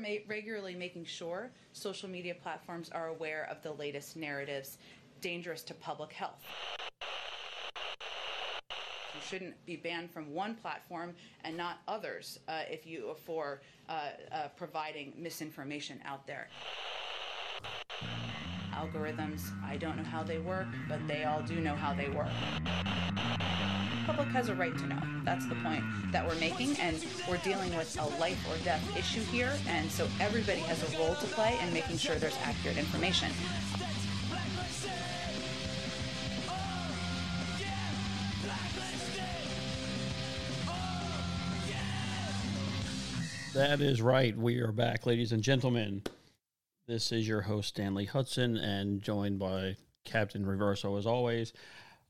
Regularly making sure social media platforms are aware of the latest narratives dangerous to public health. You shouldn't be banned from one platform and not others uh, if you are for uh, uh, providing misinformation out there. Algorithms, I don't know how they work, but they all do know how they work. Public has a right to know. That's the point that we're making, and we're dealing with a life or death issue here, and so everybody has a role to play in making sure there's accurate information. That is right. We are back, ladies and gentlemen. This is your host, Stanley Hudson, and joined by Captain Reverso as always.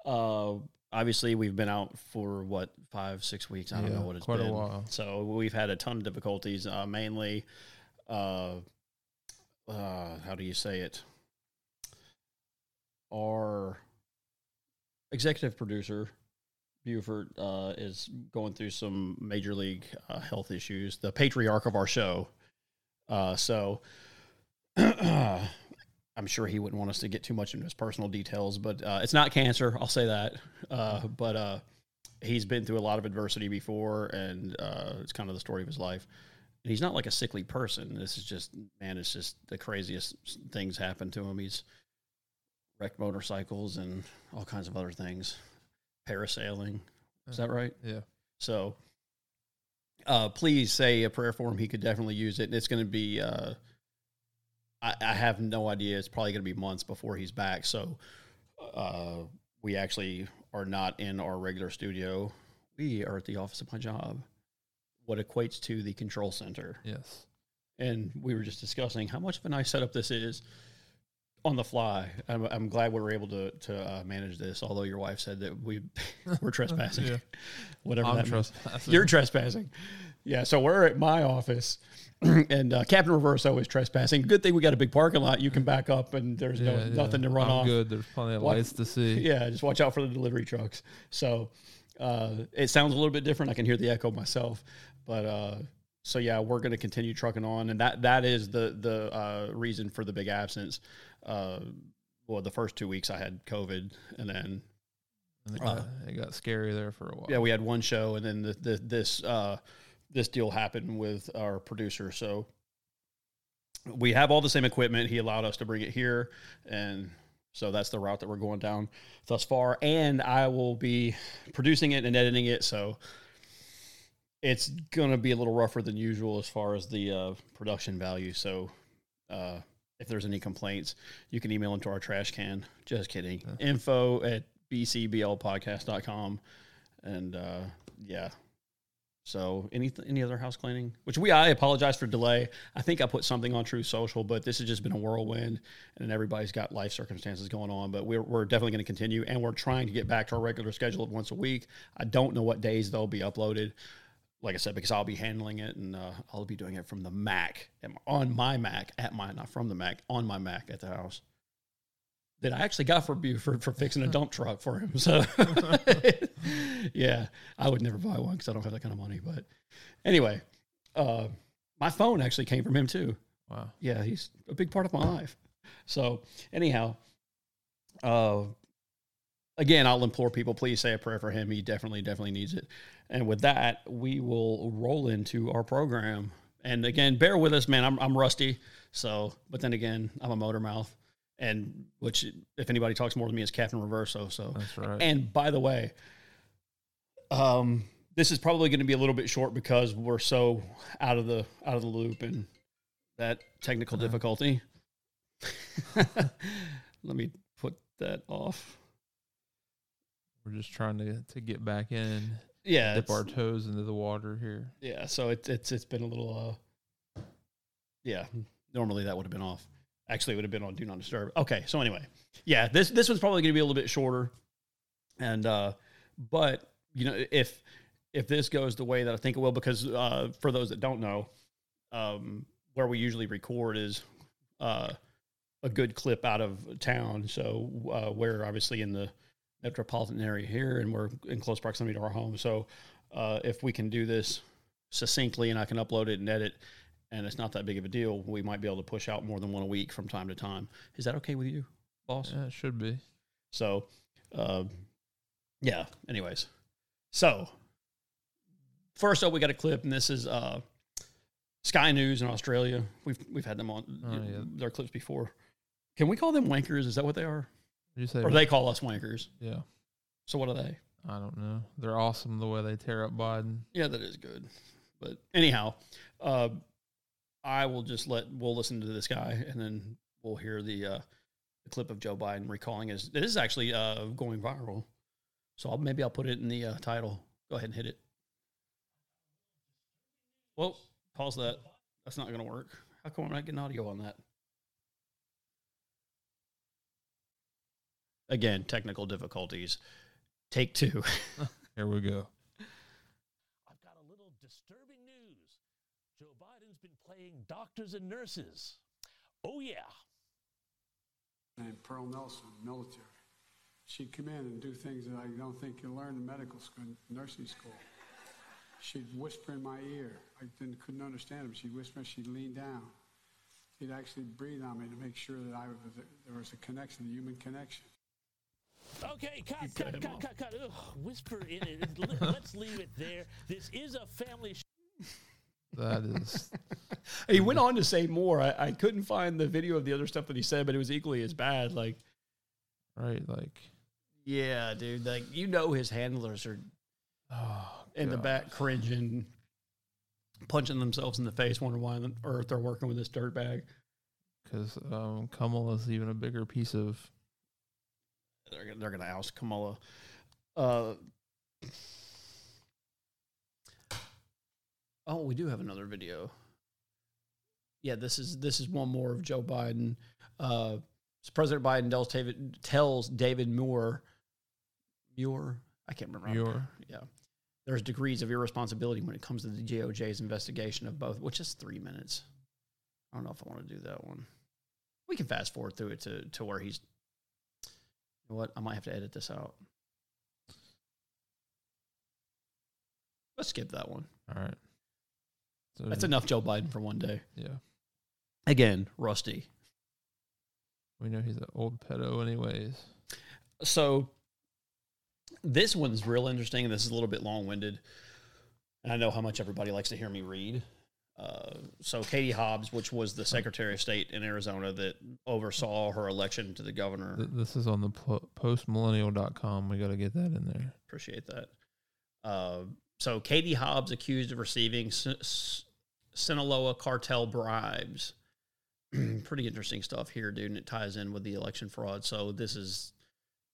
Uh, obviously, we've been out for what, five, six weeks? I don't Yeah, know what it's quite a been. while. So we've had a ton of difficulties, uh, mainly, uh, uh, how do you say it? Our executive producer, Buford uh, is going through some major league uh, health issues. The patriarch of our show. Uh, so I'm sure he wouldn't want us to get too much into his personal details, but uh, it's not cancer. I'll say that. Uh, but uh, he's been through a lot of adversity before, and uh, it's kind of the story of his life. And he's not like a sickly person. This is just man. It's just the craziest things happen to him. He's wrecked motorcycles and all kinds of other things parasailing. Is that right? Yeah. So, uh, please say a prayer for him. He could definitely use it. And it's going to be, uh, I, I have no idea. It's probably going to be months before he's back. So, uh, we actually are not in our regular studio. We are at the office of my job, what equates to the control center. Yes. And we were just discussing how much of a nice setup this is on the fly. I'm, I'm glad we were able to to uh, manage this. Although your wife said that we were trespassing, Yeah. whatever I'm that means. trespassing. You're trespassing. Yeah, so we're at my office, and uh, Captain Reverso is trespassing. Good thing we got a big parking lot. You can back up, and there's no Yeah, yeah. nothing to run I'm off. good. There's plenty of lights to see. Yeah, just watch out for the delivery trucks. So uh, it sounds a little bit different. I can hear the echo myself, but uh, so yeah, we're going to continue trucking on, and that that is the the uh, reason for the big absence. Uh, well, the first two weeks I had COVID, and then And it, Uh, got, it got scary there for a while. yeah, we had one show, and then the, the, this uh, this deal happened with our producer. So we have all the same equipment. He allowed us to bring it here, and so that's the route that we're going down thus far. And I will be producing it and editing it, so it's gonna be a little rougher than usual as far as the uh, production value. So. Uh, if there's any complaints, you can email them to our trash can. Just kidding. Info at bcblpodcast.com. And uh, yeah. So any any other house cleaning? Which we I apologize for delay. I think I put something on Truth Social, but this has just been a whirlwind, and everybody's got life circumstances going on. But we're we're definitely going to continue, and we're trying to get back to our regular schedule of once a week. I don't know what days they'll be uploaded. Like I said, because I'll be handling it, and uh, I'll be doing it from the Mac on my Mac at my not from the Mac on my Mac at the house that I actually got for Buford for fixing a dump truck for him. So, yeah, I would never buy one because I don't have that kind of money. But anyway, uh, my phone actually came from him too. Wow. Yeah, he's a big part of my life. So, anyhow, uh, again, I'll implore people, please say a prayer for him. He definitely, definitely needs it. And with that, we will roll into our program. And again, bear with us, man. I'm, I'm rusty. So, but then again, I'm a motor mouth. And which, if anybody talks more than me, is Captain Reverso. So, That's right. and by the way, um, this is probably going to be a little bit short because we're so out of the out of the loop and that technical Uh-huh. difficulty. Let me put that off. We're just trying to to get back in, Yeah, dip our toes into the water here. yeah. So it's it's it's been a little. uh Yeah, normally that would have been off. Actually, it would have been on Do Not Disturb. Okay, so anyway, yeah, this this was probably going to be a little bit shorter, and uh but you know if if this goes the way that I think it will, because uh for those that don't know, um where we usually record is uh a good clip out of town. So uh, we're obviously in the metropolitan area here, and we're in close proximity to our home. So uh, if we can do this succinctly, and I can upload it and edit, and it's not that big of a deal, we might be able to push out more than one a week from time to time. Is that okay with you, boss? Yeah, it should be. So, uh, yeah. Anyways, so first up, we got a clip, and this is uh, Sky News in Australia. We've we've had them on Oh, yeah. their clips before. Can we call them wankers? Is that what they are? You say? Or they call us wankers? yeah. So what are they? I don't know. They're awesome the way they tear up Biden. Yeah, that is good. But anyhow, uh, I will just let we'll listen to this guy, and then we'll hear the uh, the clip of Joe Biden recalling his. This is actually uh, going viral, so I'll, maybe I'll put it in the uh, title. Go ahead and hit it. Well, pause that. That's not going to work. How come I'm not getting audio on that? Again, technical difficulties. Take two. Here we go. I've got a little disturbing news. Joe Biden's been playing doctors and nurses. Oh, yeah. named Pearl Nelson, military. She'd come in and do things that I don't think you learn in medical school, nursing school. She'd whisper in my ear. I didn't, couldn't understand him. She'd whisper. She'd lean down. She'd actually breathe on me to make sure that I was, there was a connection, a human connection. Okay, cut, cut cut, cut, off. cut, cut. Ugh, whisper in it. Let- Let's leave it there. This is a family sh- That is. He went on to say more. I, I couldn't find the video of the other stuff that he said, but it was equally as bad. Like, right. Like. yeah, dude. Like, you know, his handlers are Oh. in the back cringing, punching themselves in the face, wondering why on earth they're working with this dirtbag. because um, Kamala's even a bigger piece of. They're, gonna- they're going to oust Kamala. Uh, oh, we do have another video. Yeah, this is this is one more of Joe Biden. Uh, so President Biden tells David tells David Moore, Muir, I can't remember. Muir. Yeah, there's degrees of irresponsibility when it comes to the DOJ's investigation of both, which is three minutes. I don't know if I want to do that one. We can fast forward through it to to where he's. You know what? I might have to edit this out. Let's skip that one. All right. So That's enough Joe Biden for one day. Yeah. Again, Rusty. We know he's an old pedo, anyways. So this one's real interesting, and this is a little bit long winded. And I know how much everybody likes to hear me read. Uh, so Katie Hobbs, which was the Secretary of State in Arizona that oversaw her election to the governor, Th- this is on the pl- postmillennial.com. We got to get that in there. appreciate that. Uh, so Katie Hobbs accused of receiving S- S- Sinaloa cartel bribes. pretty interesting stuff here, dude, and it ties in with the election fraud. So this is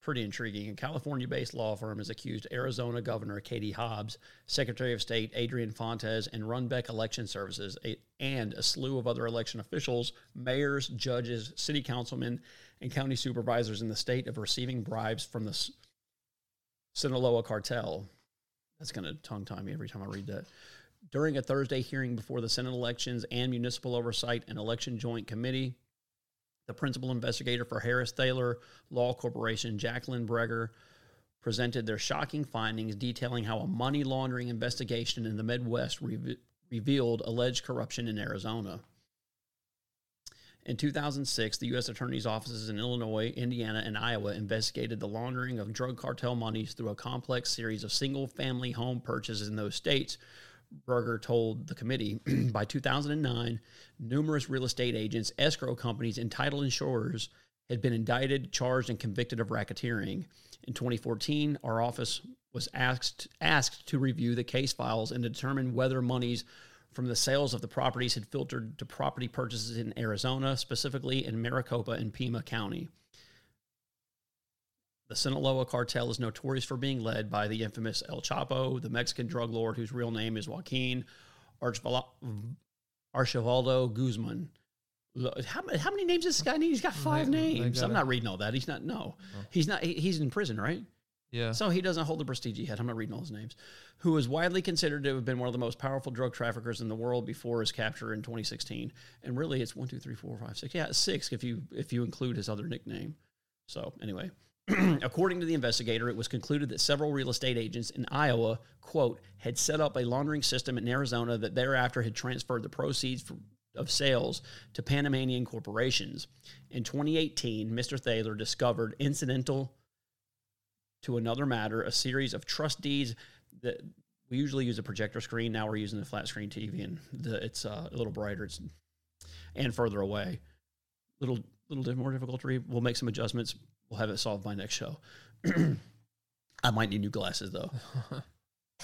pretty intriguing. A California-based law firm has accused Arizona Governor Katie Hobbs, Secretary of State Adrian Fontes, and Runbeck Election Services, a, and a slew of other election officials, mayors, judges, city councilmen, and county supervisors in the state of receiving bribes from the S- Sinaloa cartel. That's going to tongue tie me every time I read that. During a Thursday hearing before the Senate Elections and Municipal Oversight and Election Joint Committee, the principal investigator for Harris Thaler Law Corporation, Jacqueline Breger, presented their shocking findings detailing how a money laundering investigation in the Midwest reve- revealed alleged corruption in Arizona. In 2006, the U.S. Attorney's offices in Illinois, Indiana, and Iowa investigated the laundering of drug cartel monies through a complex series of single family home purchases in those states. Berger told the committee by 2009, numerous real estate agents, escrow companies, and title insurers had been indicted, charged, and convicted of racketeering. In 2014, our office was asked asked to review the case files and determine whether monies from the sales of the properties had filtered to property purchases in Arizona, specifically in Maricopa and Pima County. The Sinaloa cartel is notorious for being led by the infamous El Chapo, the Mexican drug lord whose real name is Joaquin Archval- Archivaldo Guzman. How, how many names does this guy need? He's got five They- they names. I'm not reading all that. He's not. No, he's not. he- he's in prison, right? Yeah. So he doesn't hold the prestige he had. I'm not reading all his names. Who is widely considered to have been one of the most powerful drug traffickers in the world before his capture in 2016. And really, it's one, two, three, four, five, six. Yeah, six if you if you include his other nickname. So anyway, According to the investigator, it was concluded that several real estate agents in Iowa, quote, had set up a laundering system in Arizona that thereafter had transferred the proceeds of sales to Panamanian corporations. In 2018, Mr. Thaler discovered incidental to another matter a series of trust deeds that we usually use a projector screen. Now we're using the flat screen TV, and the, it's uh, a little brighter. It's and further away. Little little more difficult to read. We'll make some adjustments. We'll have it solved by next show. I might need new glasses though.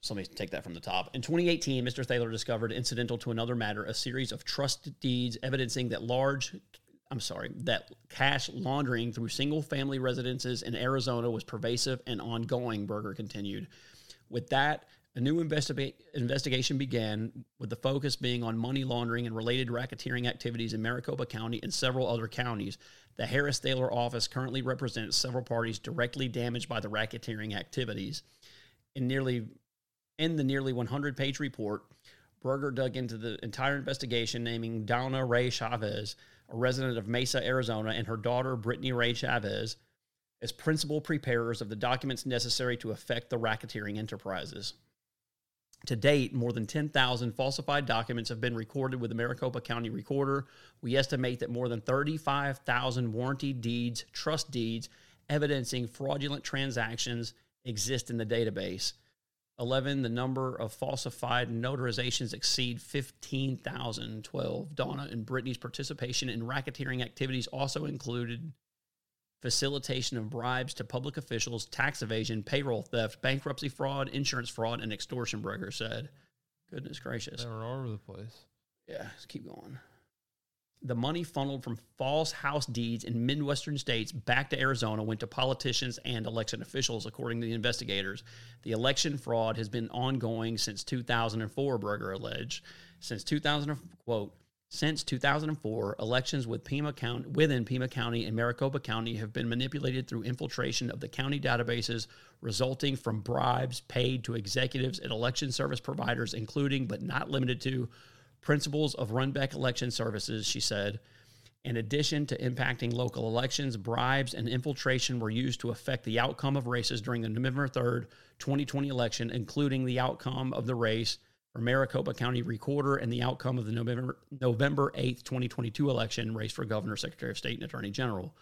so let me take that from the top. In 2018, Mr. Thaler discovered, incidental to another matter, a series of trust deeds evidencing that large, I'm sorry, that cash laundering through single family residences in Arizona was pervasive and ongoing, Berger continued. With that, a new investiga- investigation began, with the focus being on money laundering and related racketeering activities in Maricopa County and several other counties. The Harris Thaler office currently represents several parties directly damaged by the racketeering activities. In nearly in the nearly 100 page report, Berger dug into the entire investigation, naming Donna Ray Chavez, a resident of Mesa, Arizona, and her daughter, Brittany Ray Chavez, as principal preparers of the documents necessary to effect the racketeering enterprises. To date, more than 10,000 falsified documents have been recorded with the Maricopa County Recorder. We estimate that more than 35,000 warranty deeds, trust deeds, evidencing fraudulent transactions exist in the database. 11, the number of falsified notarizations exceed 15,000. 12, Donna and Brittany's participation in racketeering activities also included facilitation of bribes to public officials, tax evasion, payroll theft, bankruptcy fraud, insurance fraud, and extortion, Breger said. Goodness gracious. They were all over the place. Yeah, let's keep going. The money funneled from false house deeds in Midwestern states back to Arizona went to politicians and election officials, according to the investigators. The election fraud has been ongoing since 2004, Berger alleged. Since 2000, quote, since 2004, elections with Pima within Pima County and Maricopa County have been manipulated through infiltration of the county databases, resulting from bribes paid to executives and election service providers, including but not limited to principals of Runbeck Election Services, she said. In addition to impacting local elections, bribes and infiltration were used to affect the outcome of races during the November 3rd, 2020 election, including the outcome of the race for Maricopa County Recorder and the outcome of the November, November 8th, 2022 election race for Governor, Secretary of State, and Attorney General.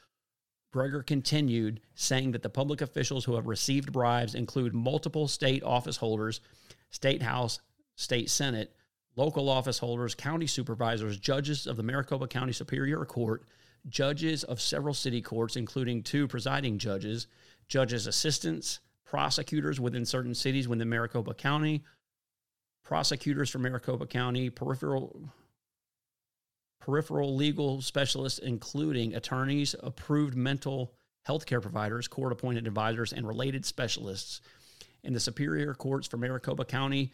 Breger continued, saying that the public officials who have received bribes include multiple state office holders, state house, state senate, local office holders, county supervisors, judges of the Maricopa County Superior Court, judges of several city courts, including two presiding judges, judges' assistants, prosecutors within certain cities within Maricopa County, prosecutors from Maricopa County, peripheral peripheral legal specialists, including attorneys, approved mental health care providers, court appointed advisors, and related specialists in the superior courts for Maricopa County,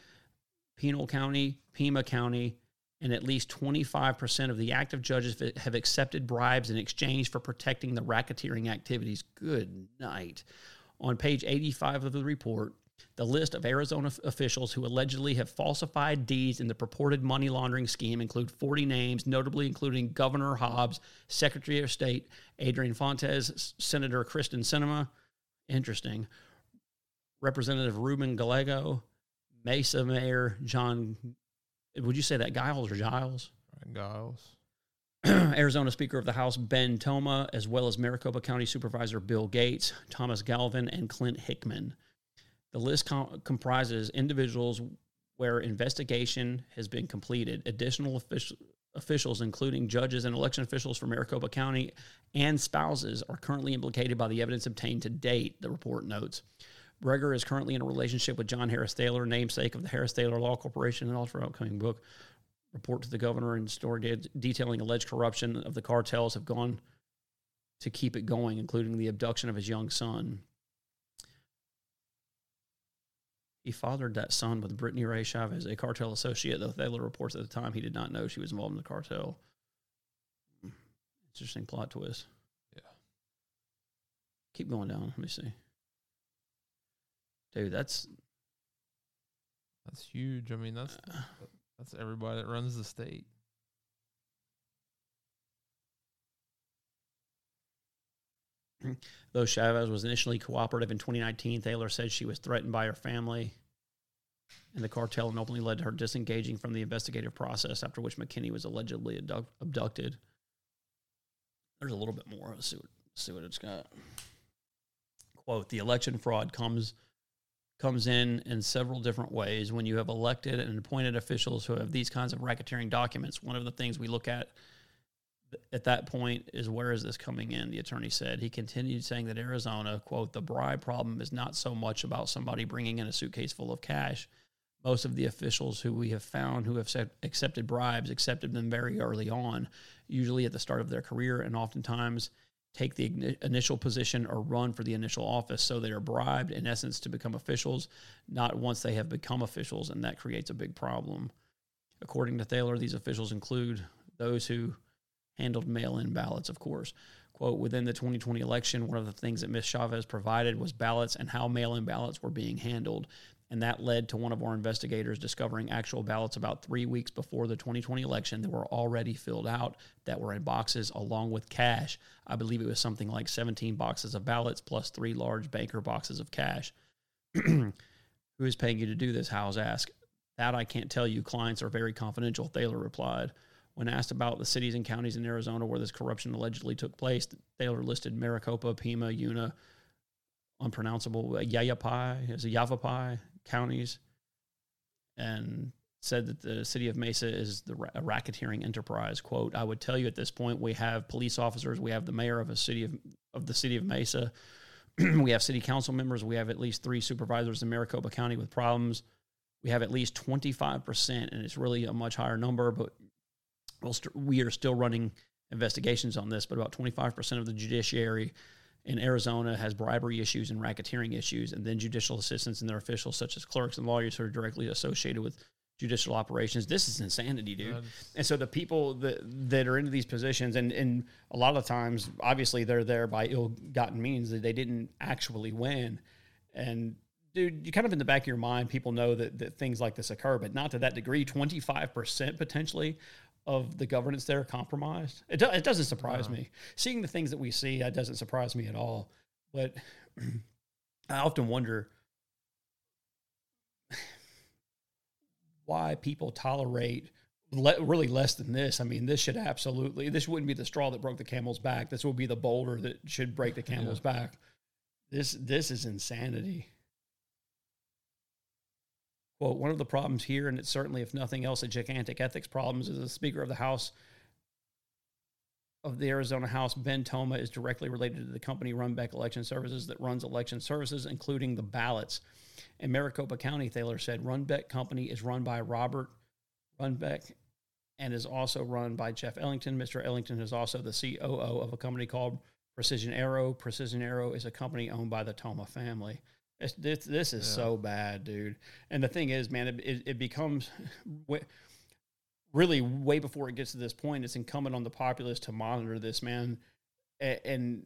Pinal County, Pima County, and at least 25% of the active judges have accepted bribes in exchange for protecting the racketeering activities. Good night. On page 85 of the report, the list of Arizona officials who allegedly have falsified deeds in the purported money laundering scheme include 40 names, notably including Governor Hobbs, Secretary of State Adrian Fontes, Senator Kyrsten Sinema, interesting, Representative Ruben Gallego, Mesa Mayor John, would you say that Giles or Giles? Giles. Arizona Speaker of the House Ben Toma, as well as Maricopa County Supervisor Bill Gates, Thomas Galvin, and Clint Hickman. The list com- comprises individuals where investigation has been completed. Additional official, officials, including judges and election officials from Maricopa County and spouses, are currently implicated by the evidence obtained to date, the report notes. Breger is currently in a relationship with John Harris Thaler, namesake of the Harris Thaler Law Corporation, and author also upcoming book. Report to the governor and story de- detailing alleged corruption of the cartels have gone to keep it going, including the abduction of his young son. He fathered that son with Brittany Ray Chavez, a cartel associate, though Thaler reports at the time he did not know she was involved in the cartel. Interesting plot twist. Yeah. Keep going down. Let me see. Dude, that's That's huge. I mean, that's uh, that's everybody that runs the state. Though Chavez was initially cooperative in 2019, Thaler said she was threatened by her family and the cartel and ultimately led to her disengaging from the investigative process, after which McKinney was allegedly abduct- abducted. There's a little bit more. Let's see what, see what it's got. Quote, the election fraud comes comes in in several different ways. When you have elected and appointed officials who have these kinds of racketeering documents, one of the things we look at at that point is where is this coming in? The attorney said. He continued saying that Arizona, quote, the bribe problem is not so much about somebody bringing in a suitcase full of cash. Most of the officials who we have found who have accepted bribes accepted them very early on, usually at the start of their career, and oftentimes take the initial position or run for the initial office. So they are bribed, in essence, to become officials, not once they have become officials, and that creates a big problem. According to Thaler, these officials include those who handled mail in ballots, of course. Quote, within the 2020 election, one of the things that Ms. Chavez provided was ballots and how mail in ballots were being handled. And that led to one of our investigators discovering actual ballots about three weeks before the 2020 election that were already filled out, that were in boxes along with cash. I believe it was something like 17 boxes of ballots plus three large banker boxes of cash. Who is paying you to do this? Howes asked. That I can't tell you. Clients are very confidential, Thaler replied. When asked about the cities and counties in Arizona where this corruption allegedly took place, Thaler listed Maricopa, Pima, Yuma, unpronounceable, uh, Yayapai, is it Yavapai counties, and said that the city of Mesa is the a racketeering enterprise. "Quote: I would tell you at this point, we have police officers, we have the mayor of a city of of the city of Mesa, we have city council members, we have at least three supervisors in Maricopa County with problems. We have at least twenty five percent, and it's really a much higher number, but we'll st- we are still running investigations on this. But about twenty five percent of the judiciary in Arizona has bribery issues and racketeering issues, and then judicial assistants and their officials, such as clerks and lawyers, who are directly associated with judicial operations. This is insanity, dude. And so the people that that are into these positions, and and a lot of times, obviously, they're there by ill-gotten means that they didn't actually win. And dude, you kind of in the back of your mind, people know that that things like this occur, but not to that degree. Twenty five percent potentially of the governance there compromised. It, do, it doesn't surprise No. me. Seeing the things that we see, that doesn't surprise me at all. But I often wonder why people tolerate le- really less than this. I mean, this should absolutely, this wouldn't be the straw that broke the camel's back. This would be the boulder that should break the camel's back. This, this is insanity. Quote, one of the problems here, and it's certainly, if nothing else, a gigantic ethics problems, is the Speaker of the House of the Arizona House, Ben Toma, is directly related to the company Runbeck Election Services that runs election services, including the ballots. In Maricopa County, Thaler said Runbeck Company is run by Robert Runbeck and is also run by Jeff Ellington. Mr. Ellington is also the COO of a company called Precision Arrow. Precision Arrow is a company owned by the Toma family. It's, this, this is Yeah. so bad, dude. And the thing is, man, it, it, it becomes really way before it gets to this point. It's incumbent on the populace to monitor this, man, and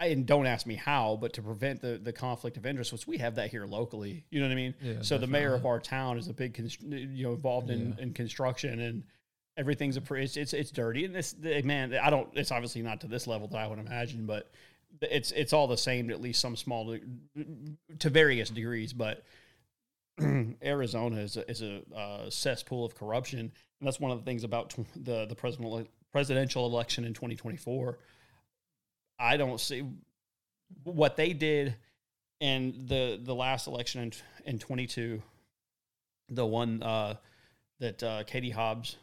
and don't ask me how, but to prevent the the conflict of interest, which we have that here locally. You know what I mean? Yeah, so the mayor of our town is a big, const- you know, involved in, Yeah. in construction and everything's a pre- it's, it's it's dirty and this man I don't it's obviously not to this level that I would imagine, but it's it's all the same at least some small to various degrees, but. Arizona is a, is a uh, cesspool of corruption, and that's one of the things about tw- the the presidential presidential election in 2024. I don't see what they did in the the last election in in 22, the one uh, that uh, Katie Hobbs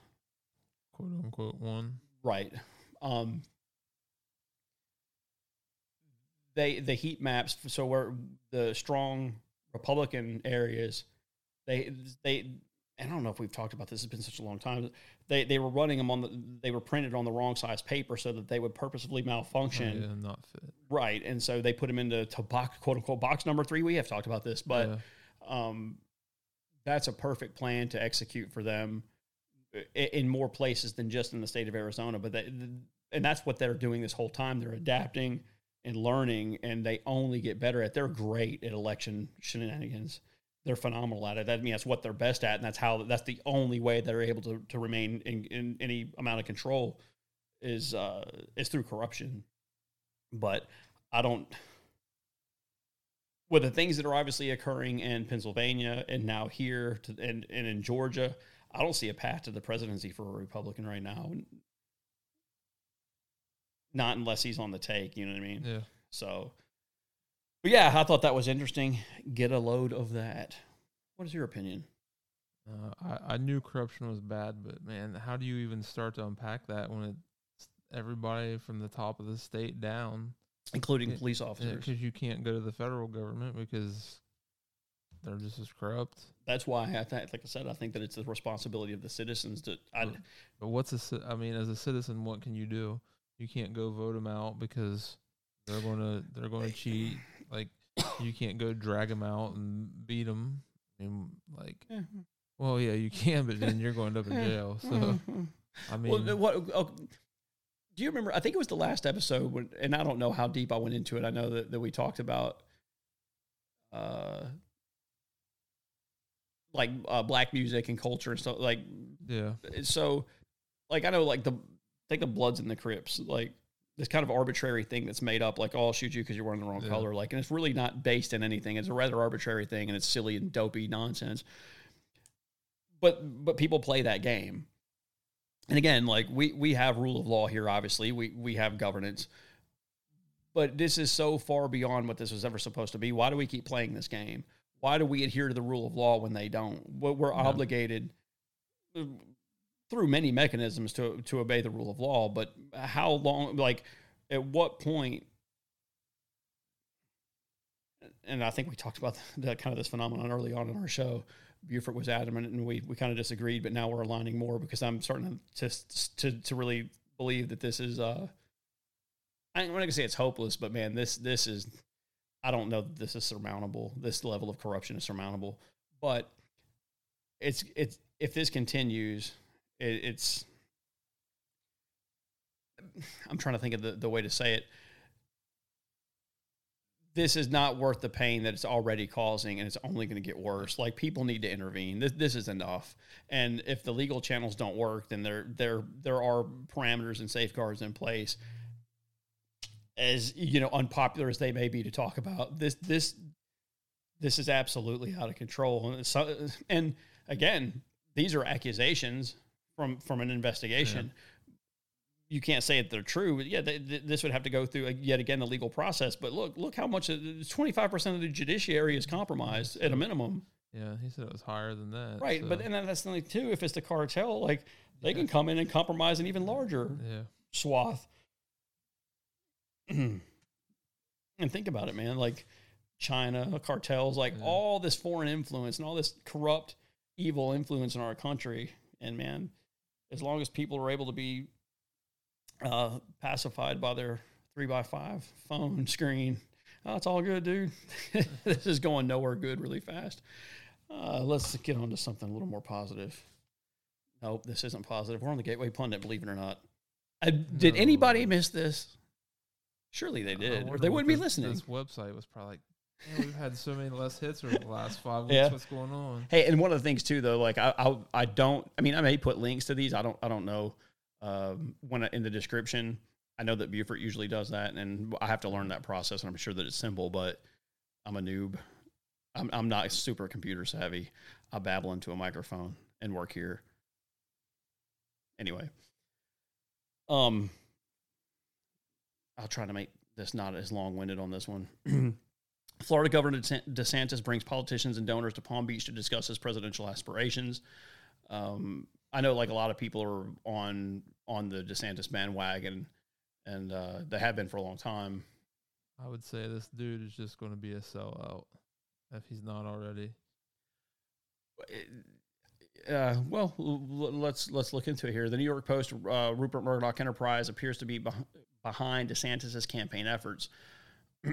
quote unquote one. Right. Um, they the heat maps. So where the strong Republican areas, they they. And I don't know if we've talked about this. It's been such a long time. They they were running them on the. They were printed on the wrong size paper so that they would purposefully Oh, malfunction. yeah, not fit. Right. And so they put them into to box quote unquote box number three. We have talked about this, but yeah. um, that's a perfect plan to execute for them in more places than just in the state of Arizona. But that, and that's what they're doing this whole time. They're adapting and learning, and they only get better at. They're great at election shenanigans. They're phenomenal at it. That I mean, that's what they're best at, and that's how. That's the only way they're able to, to remain in, in any amount of control is uh, is through corruption. but I don't. With the things that are obviously occurring in Pennsylvania and now here to, and and in Georgia, I don't see a path to the presidency for a Republican right now. Not unless he's on the take, you know what I mean? Yeah. So, but yeah, I thought that was interesting. Get a load of that. What is your opinion? Uh, I, I knew corruption was bad, but man, how do you even start to unpack that when it's everybody from the top of the state down? Including Yeah, police officers. Because you can't go to the federal government because they're just as corrupt. That's why I think, like I said, I think that it's the responsibility of the citizens to. I, But- what's a I mean, as a citizen, what can you do? You can't go vote them out because they're going to they're going to cheat. Like you can't go drag them out and beat them. And like, well, yeah, you can, but then you're going up in jail. So I mean, well, what? Oh, do you remember? I think it was the last episode, when, and I don't know how deep I went into it. I know that, that we talked about, uh, like uh, black music and culture and stuff. Like, yeah, so, like I know, like the think of Bloods and the Crips, like this kind of arbitrary thing that's made up. Like, oh, I'll shoot you because you're wearing the wrong Yeah. color. Like, and it's really not based in anything. It's a rather arbitrary thing, and it's silly and dopey nonsense. But but people play that game and again, like we we have rule of law here. Obviously, we we have governance, but this is so far beyond what this was ever supposed to be. Why do we keep playing this game? Why do we adhere to the rule of law when they don't? We're we're Yeah. obligated through many mechanisms to to obey the rule of law. But how long? Like, at what point? And I think we talked about that kind of this phenomenon early on in our show. Buford was adamant, and we, we kind of disagreed, but now we're aligning more because I'm starting to to to really believe that this is. Uh, I'm not gonna say it's hopeless, but man, this this is. I don't know that this is surmountable. This level of corruption is surmountable, but it's it's if this continues, it, it's. I'm trying to think of the, the way to say it. This is not worth the pain that it's already causing and it's only going to get worse. Like people need to intervene. This, this is enough. And if the legal channels don't work then there there there are parameters and safeguards in place as you know unpopular as they may be to talk about. This this this is absolutely out of control. And so and again these are accusations from from an investigation you can't say that they're true. But yeah, they, th- this would have to go through uh, yet again the legal process. But look, look how much twenty five percent of the judiciary is compromised at a minimum, yeah. He said it was higher than that. right? so, But and then that's the thing too. If it's the cartel, like they Yeah. can come in and compromise an even larger yeah, swath. and think about it, man. Like China cartels, like Yeah. all this foreign influence and all this corrupt, evil influence in our country. And man, as long as people are able to be uh, pacified by their three by five phone screen, oh, it's all good, dude. this is going nowhere good really fast. Uh, let's get on to something a little more positive. Nope, this isn't positive. We're on the Gateway Pundit, believe it or not. Uh, did No. anybody miss this? Surely they I did, or they wouldn't be listening. This website was probably like, "Man, we've had so many less hits over the last five weeks. Yeah. What's going on? Hey, and one of the things too, though, like I, I, I don't. I mean, I may put links to these. I don't. I don't know. Um, when I- in the description, I know that Buford usually does that, and I have to learn that process. And I'm sure that it's simple, but I'm a noob. I'm, I'm not super computer savvy. I babble into a microphone and work here. Anyway, um, I'll try to make this not as long winded on this one. Florida Governor DeSantis brings politicians and donors to Palm Beach to discuss his presidential aspirations. Um, I know, like a lot of people are on on the DeSantis bandwagon, and uh, they have been for a long time. I would say this dude is just going to be a sellout if he's not already. Uh, well, l- l- let's let's look into it here. The New York Post, uh, Rupert Murdoch Enterprise appears to be beh- behind DeSantis' campaign efforts.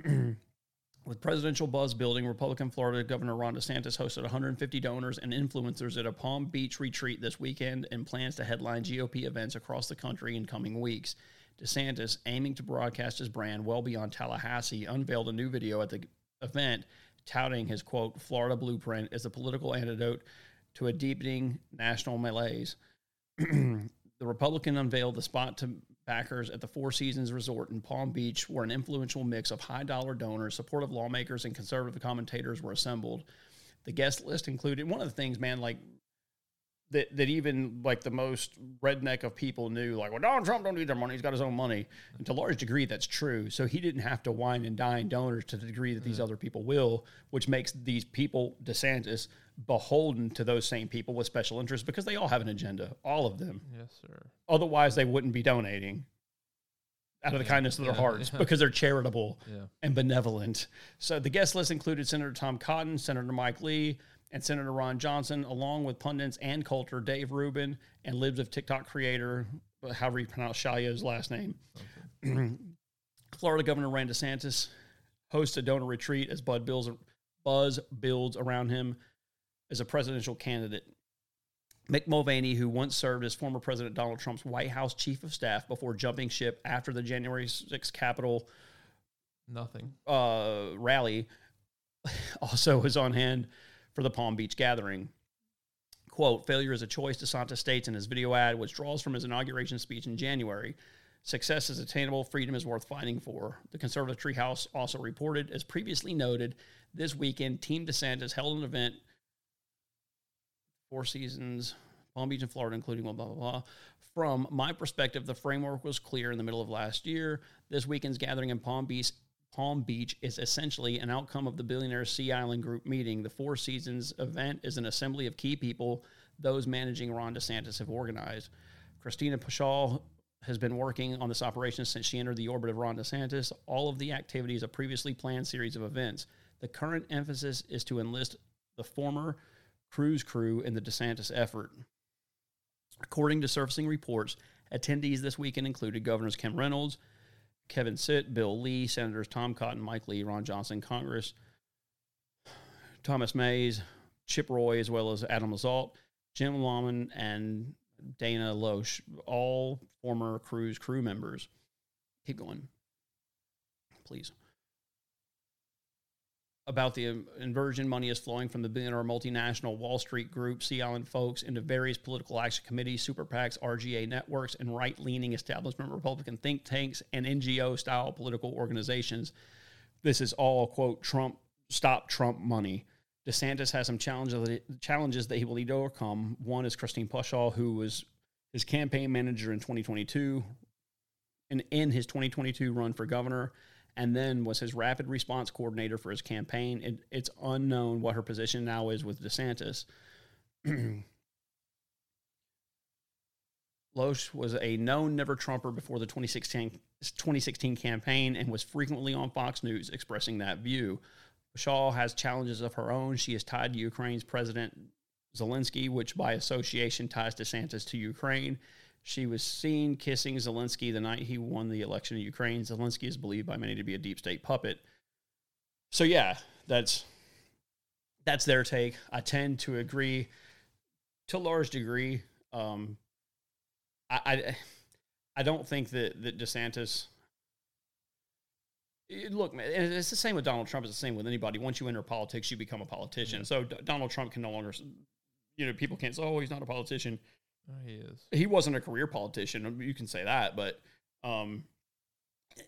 With presidential buzz building, Republican Florida Governor Ron DeSantis hosted 150 donors and influencers at a Palm Beach retreat this weekend and plans to headline GOP events across the country in coming weeks. DeSantis, aiming to broadcast his brand well beyond Tallahassee, unveiled a new video at the event touting his quote, Florida blueprint as a political antidote to a deepening national malaise. the Republican unveiled the spot to backers at the Four Seasons Resort in Palm Beach, where an influential mix of high dollar donors, supportive lawmakers, and conservative commentators were assembled. The guest list included one of the things, man, like that that even like the most redneck of people knew, like, well, Donald Trump don't need their money; he's got his own money. And to a large degree, that's true. So he didn't have to wine and dine donors to the degree that these mm. other people will, which makes these people, DeSantis, beholden to those same people with special interests because they all have an agenda, all of them. Yes, sir. Otherwise, they wouldn't be donating out of the Yeah, kindness of their yeah, hearts yeah. because they're charitable and benevolent. So the guest list included Senator Tom Cotton, Senator Mike Lee, and Senator Ron Johnson, along with pundits Ann Coulter, Dave Rubin, and Libs of TikTok creator, however you pronounce Shalia's last name. Florida Governor Ron DeSantis hosts a donor retreat as Bud builds, Buzz builds around him as a presidential candidate. Mick Mulvaney, who once served as former President Donald Trump's White House chief of staff before jumping ship after the January 6th Capitol Nothing. uh, rally also was on hand for the Palm Beach gathering. Quote, failure is a choice, DeSantis states in his video ad, which draws from his inauguration speech in January. Success is attainable, freedom is worth fighting for. The conservative treehouse also reported, as previously noted, this weekend, Team DeSantis held an event, Four Seasons, Palm Beach and Florida, including blah, blah, blah, blah. From my perspective, the framework was clear in the middle of last year. This weekend's gathering in Palm Beach Palm Beach is essentially an outcome of the Billionaire Sea Island Group meeting. The Four Seasons event is an assembly of key people those managing Ron DeSantis have organized. Christina Pushaw has been working on this operation since she entered the orbit of Ron DeSantis. All of the activities a previously planned series of events. The current emphasis is to enlist the former Cruz crew in the DeSantis effort. According to surfacing reports, attendees this weekend included Governors Kim Reynolds, Kevin Stitt, Bill Lee, Senators Tom Cotton, Mike Lee, Ron Johnson, Congress, Thomas Mays, Chip Roy, as well as Adam Laxalt, Jim Lamon, and Dana Loesch, all former Cruz crew members. Keep going, please. About the um, inversion, money is flowing from the billionaire multinational Wall Street Group, Sea Island folks, into various political action committees, super PACs, RGA networks, and right leaning establishment Republican think tanks and NGO style political organizations. This is all, quote, Trump, stop Trump money. DeSantis has some challenges challenges that he will need to overcome. One is Christine Pushaw, who was his campaign manager in 2022 and in his 2022 run for governor, and then was his rapid response coordinator for his campaign. It, it's unknown what her position now is with DeSantis. Loesch was a known never Trumper before the 2016, 2016 campaign and was frequently on Fox News expressing that view. Shaw has challenges of her own. She is tied to Ukraine's President Zelensky, which by association ties DeSantis to Ukraine. She was seen kissing Zelensky the night he won the election in Ukraine. Zelensky is believed by many to be a deep state puppet. So yeah, that's that's their take. I tend to agree to a large degree. Um, I, I I don't think that that DeSantis. Eh, Look, man, it's the same with Donald Trump. It's the same with anybody. Once you enter politics, you become a politician. So D- Donald Trump can no longer, you know, people can't say, "Oh, he's not a politician." Oh, he is. He wasn't a career politician. You can say that, but um,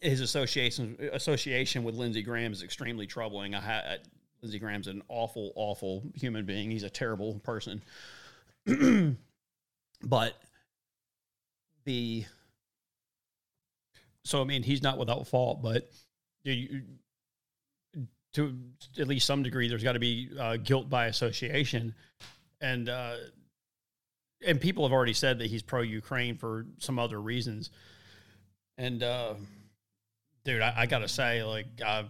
his association association with Lindsey Graham is extremely troubling. I had Lindsey Graham's an awful, awful human being. He's a terrible person. but the so I mean he's not without fault, but you, to at least some degree, there's got to be uh, guilt by association, and uh, and people have already said that he's pro Ukraine for some other reasons, and uh, dude, I, I gotta say, like I,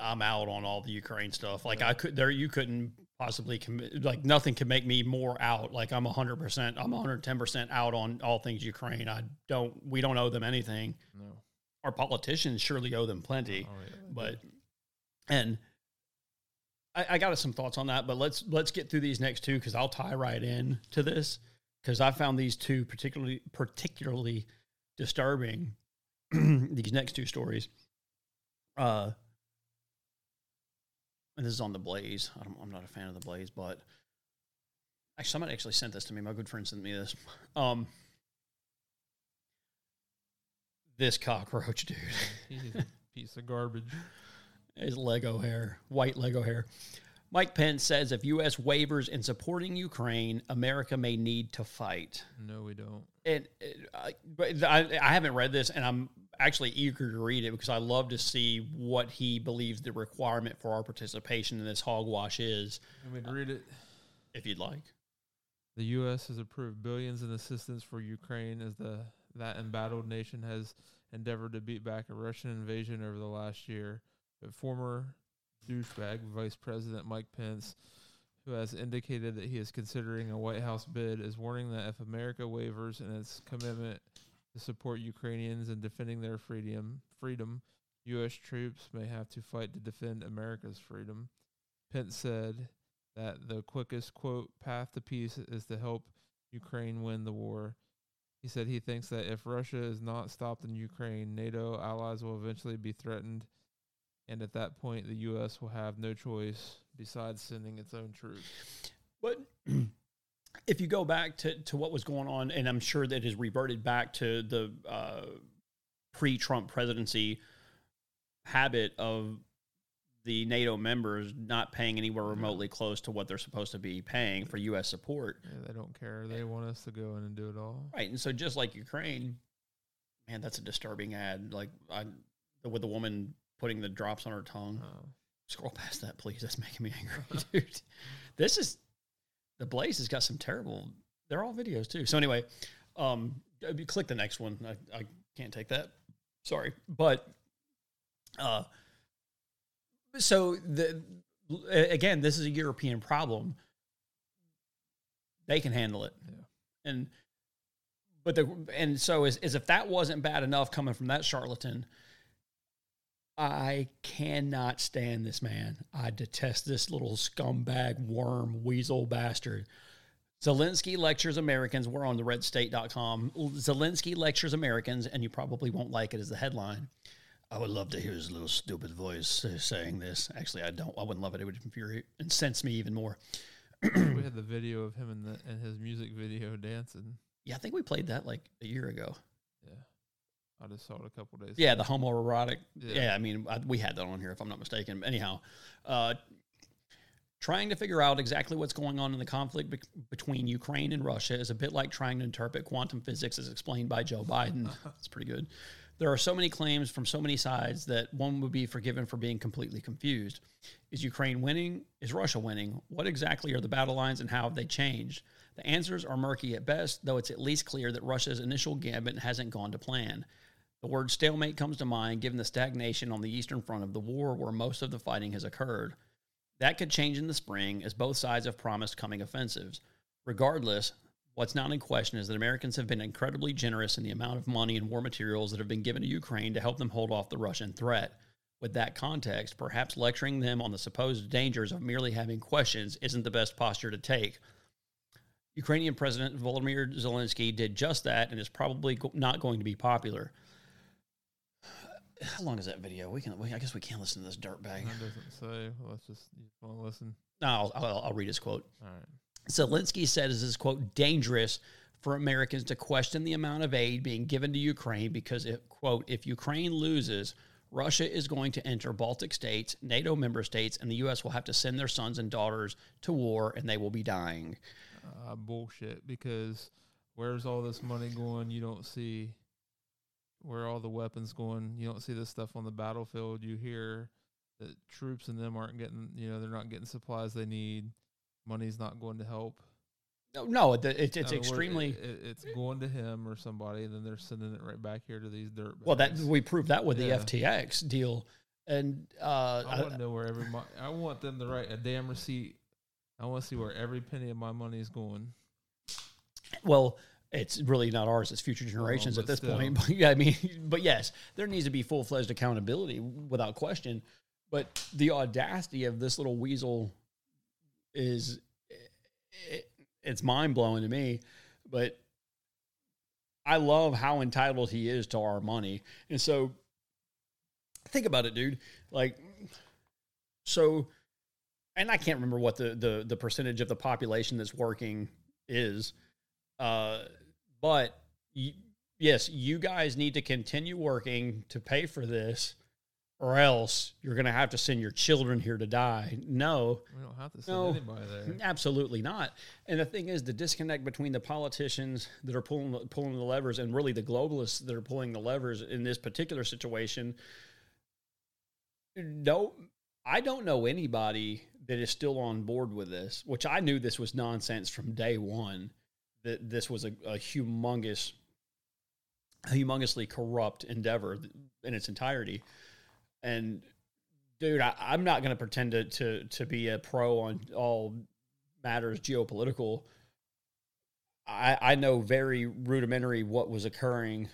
I'm out on all the Ukraine stuff. Like I could there, you couldn't possibly commit like nothing could make me more out. Like I'm 100, percent I'm 110 percent out on all things Ukraine. I don't, we don't owe them anything. No. Our politicians surely owe them plenty, Oh, yeah, but and. I, I got some thoughts on that, but let's let's get through these next two because I'll tie right in to this because I found these two particularly particularly disturbing. these next two stories, uh, and this is on the Blaze. I don't, I'm not a fan of the Blaze, but actually, somebody actually sent this to me. My good friend sent me this. Um, this cockroach, dude. He's a piece of garbage. His Lego hair, white Lego hair. Mike Pence says if U.S. wavers in supporting Ukraine, America may need to fight. No, we don't. And uh, I- but I, I haven't read this, and I'm actually eager to read it because I love to see what he believes the requirement for our participation in this hogwash is. Me to read it. If you'd like, The U.S. has approved billions in assistance for Ukraine as the that embattled nation has endeavored to beat back a Russian invasion over the last year. But former douchebag Vice President Mike Pence, who has indicated that he is considering a White House bid, is warning that if America wavers in its commitment to support Ukrainians in defending their freedom, freedom, U.S. troops may have to fight to defend America's freedom. Pence said that the quickest quote path to peace is to help Ukraine win the war. He said he thinks that if Russia is not stopped in Ukraine, NATO allies will eventually be threatened, and at that point, the U.S. will have no choice besides sending its own troops. but if you go back to, to what was going on, and I'm sure that has reverted back to the uh, pre-Trump presidency habit of the NATO members not paying anywhere remotely close to what they're supposed to be paying for U.S. support. Yeah, they don't care. They want us to go in and do it all. Right, and so just like Ukraine, man, that's a disturbing ad. Like I, with the woman putting the drops on her tongue. Uh, Scroll past that, please. That's making me angry, dude. This is the Blaze has got some terrible. They're all videos too. So anyway, um, click the next one. I, I can't take that. Sorry, but uh, so the again, this is a European problem. They can handle it, Yeah. and but the and so as, as if that wasn't bad enough coming from that charlatan. I cannot stand this man. I detest this little scumbag, worm, weasel bastard. Zelensky lectures Americans. We're on the redstate.com. Zelensky lectures Americans, and you probably won't like it as the headline. I would love to hear his little stupid voice saying this. Actually, I don't. I wouldn't love it. It would infuriate, incense me even more. we had the video of him in the in his music video dancing. Yeah, I think we played that like a year ago. I just saw it a couple days. Yeah, ago. the homoerotic. Yeah, Yeah. I mean, I, we had that on here if I'm not mistaken. Anyhow, uh, trying to figure out exactly what's going on in the conflict be- between Ukraine and Russia is a bit like trying to interpret quantum physics as explained by Joe Biden. It's pretty good. There are so many claims from so many sides that one would be forgiven for being completely confused. Is Ukraine winning? Is Russia winning? What exactly are the battle lines and how have they changed? The answers are murky at best, though it's at least clear that Russia's initial gambit hasn't gone to plan. The word stalemate comes to mind given the stagnation on the eastern front of the war where most of the fighting has occurred. That could change in the spring as both sides have promised coming offensives. Regardless, what's not in question is that Americans have been incredibly generous in the amount of money and war materials that have been given to Ukraine to help them hold off the Russian threat. With that context, perhaps lecturing them on the supposed dangers of merely having questions isn't the best posture to take. Ukrainian President Volodymyr Zelensky did just that and is probably not going to be popular. How long is that video? We can. We, I guess we can't listen to this dirtbag. That doesn't say. Let's just you want to listen. No, I'll, I'll, I'll read his quote. All right. Zelensky said, "Is this quote dangerous for Americans to question the amount of aid being given to Ukraine because, if, quote, if Ukraine loses, Russia is going to enter Baltic states, NATO member states, and the U.S. will have to send their sons and daughters to war, and they will be dying." uh, bullshit because where's all this money going? You don't see where are all the weapons going. You don't see this stuff on the battlefield. You hear that troops and them aren't getting, you know, they're not getting supplies they need. Money's not going to help. No, no, it, it's, it's Uh, extremely. it- it- it's going to him or somebody, and then they're sending it right back here to these dirt. well, that we proved that with Yeah. the FTX deal, and uh, I want to know where every. Mo- I want them to write a damn receipt. I want to see where every penny of my money is going. Well, it's really not ours; it's future oh, generations but at this still. point. But yeah, I mean, but yes, there needs to be full fledged accountability without question. But the audacity of this little weasel is it, it's mind blowing to me. But I love how entitled he is to our money, and so think about it, dude. Like, so, and I can't remember what the the the percentage of the population that's working is. Uh, but you, yes, you guys need to continue working to pay for this, or else you're going to have to send your children here to die. No, We don't have to send No. anybody there. Absolutely not. And the thing is, the disconnect between the politicians that are pulling pulling the levers and really the globalists that are pulling the levers in this particular situation. No, I don't know anybody that is still on board with this. Which I knew this was nonsense from day one. That this was a, a humongous, humongously corrupt endeavor in its entirety. And dude, I, I'm not going to pretend to, to to be a pro on all matters geopolitical. I I know very rudimentary what was occurring,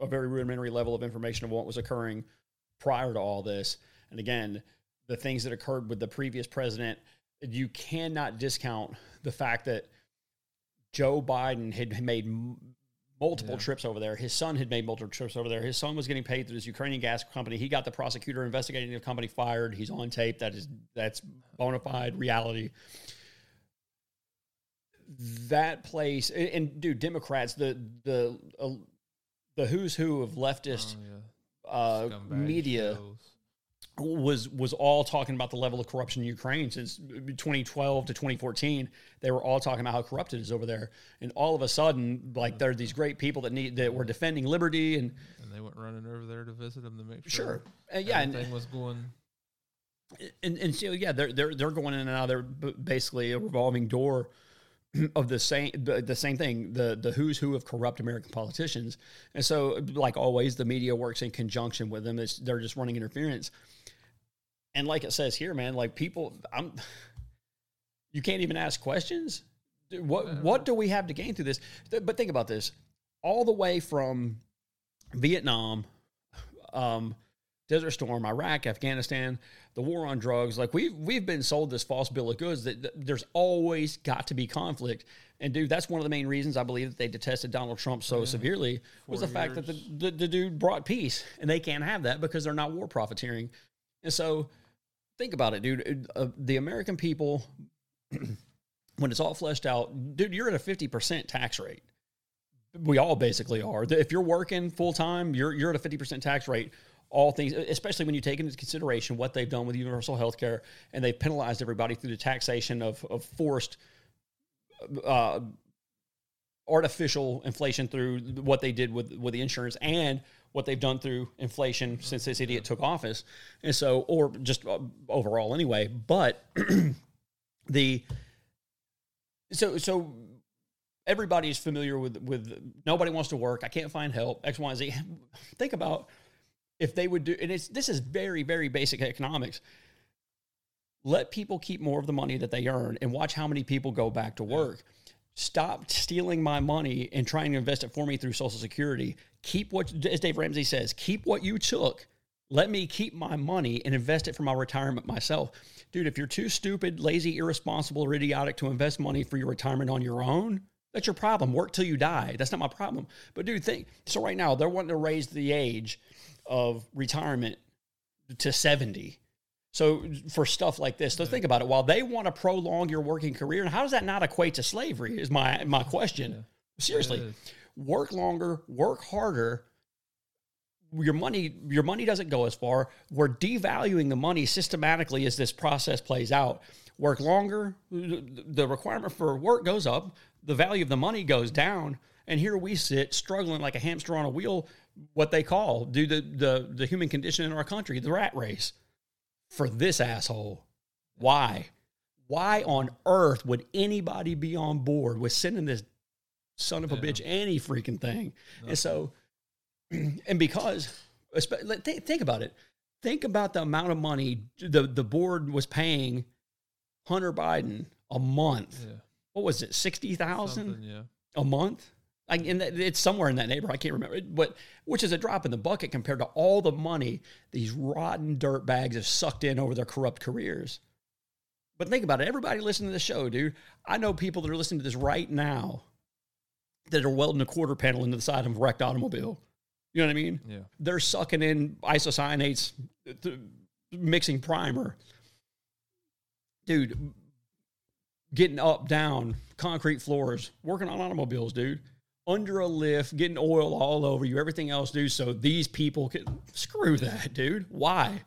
a very rudimentary level of information of what was occurring prior to all this. And again, the things that occurred with the previous president, you cannot discount the fact that Joe Biden had made multiple Yeah. trips over there. His son had made multiple trips over there. His son was getting paid through this Ukrainian gas company. He got the prosecutor investigating the company fired. He's on tape. That is that's bona fide reality. That place and, and dude, Democrats, the the uh, the who's who of leftist Oh, yeah. uh, media shows. Was was all talking about the level of corruption in Ukraine since 2012 to 2014. They were all talking about how corrupt it is over there, and all of a sudden, like there are these great people that need that were defending liberty and And they went running over there to visit them to make sure. sure, Uh, yeah, and, everything was going. and and so yeah, they're they're they're going in and out. They're basically a revolving door of the same the same thing the the who's who of corrupt American politicians. And so, like always, the media works in conjunction with them. It's, they're just running interference. And like it says here, man, like people, I'm you can't even ask questions. What what do we have to gain through this? But think about this: all the way from Vietnam, um, Desert Storm, Iraq, Afghanistan, the war on drugs. Like we've we've been sold this false bill of goods that th- there's always got to be conflict. And dude, that's one of the main reasons I believe that they detested Donald Trump so severely was the Four fact that the, the the dude brought peace, and they can't have that because they're not war profiteering. And so, think about it, dude. Uh, the American people, when it's all fleshed out, dude, you're at a fifty percent tax rate we all basically are. If you're working full time, you're you're at a fifty percent tax rate. All things, especially when you take into consideration what they've done with universal health care, and they've penalized everybody through the taxation of of forced, uh, artificial inflation through what they did with with the insurance and what they've done through inflation since this idiot took office, and so or just uh, overall anyway. But the so so everybody's familiar with with nobody wants to work. I can't find help. X Y Z. Think about if they would do, and it's this is very very basic economics. Let people keep more of the money that they earn, and watch how many people go back to work. Stop stealing my money and trying to invest it for me through Social Security. Keep what, as Dave Ramsey says, keep what you took. Let me keep my money and invest it for my retirement myself. Dude, if you're too stupid, lazy, irresponsible, or idiotic to invest money for your retirement on your own, that's your problem. Work till you die. That's not my problem. But dude, think so right now they're wanting to raise the age of retirement to 70. So for stuff like this, so think about it. While they want to prolong your working career, and how does that not equate to slavery? Is my my question. Seriously, It is. work longer, work harder. Your money, your money doesn't go as far. We're devaluing the money systematically as this process plays out. Work longer, the requirement for work goes up, the value of the money goes down, and here we sit struggling like a hamster on a wheel. What they call do to the the human condition in our country, the rat race, for this asshole. Why? Why on earth would anybody be on board with sending this son of a Yeah. bitch any freaking thing? And so, and because, think, think about it. Think about the amount of money the, the board was paying Hunter Biden a month. Yeah. What was it, 60,000 Something, yeah. a month? In that, it's somewhere in that neighborhood. I can't remember, but which is a drop in the bucket compared to all the money these rotten dirt bags have sucked in over their corrupt careers. But think about it. Everybody listening to the show, dude. I know people that are listening to this right now that are welding a quarter panel into the side of a wrecked automobile. You know what I mean? Yeah. They're sucking in isocyanates, th- mixing primer. Dude, getting up, down, concrete floors, working on automobiles, dude, under a lift, getting oil all over you, everything else, dude. So these people can screw that, dude. Why?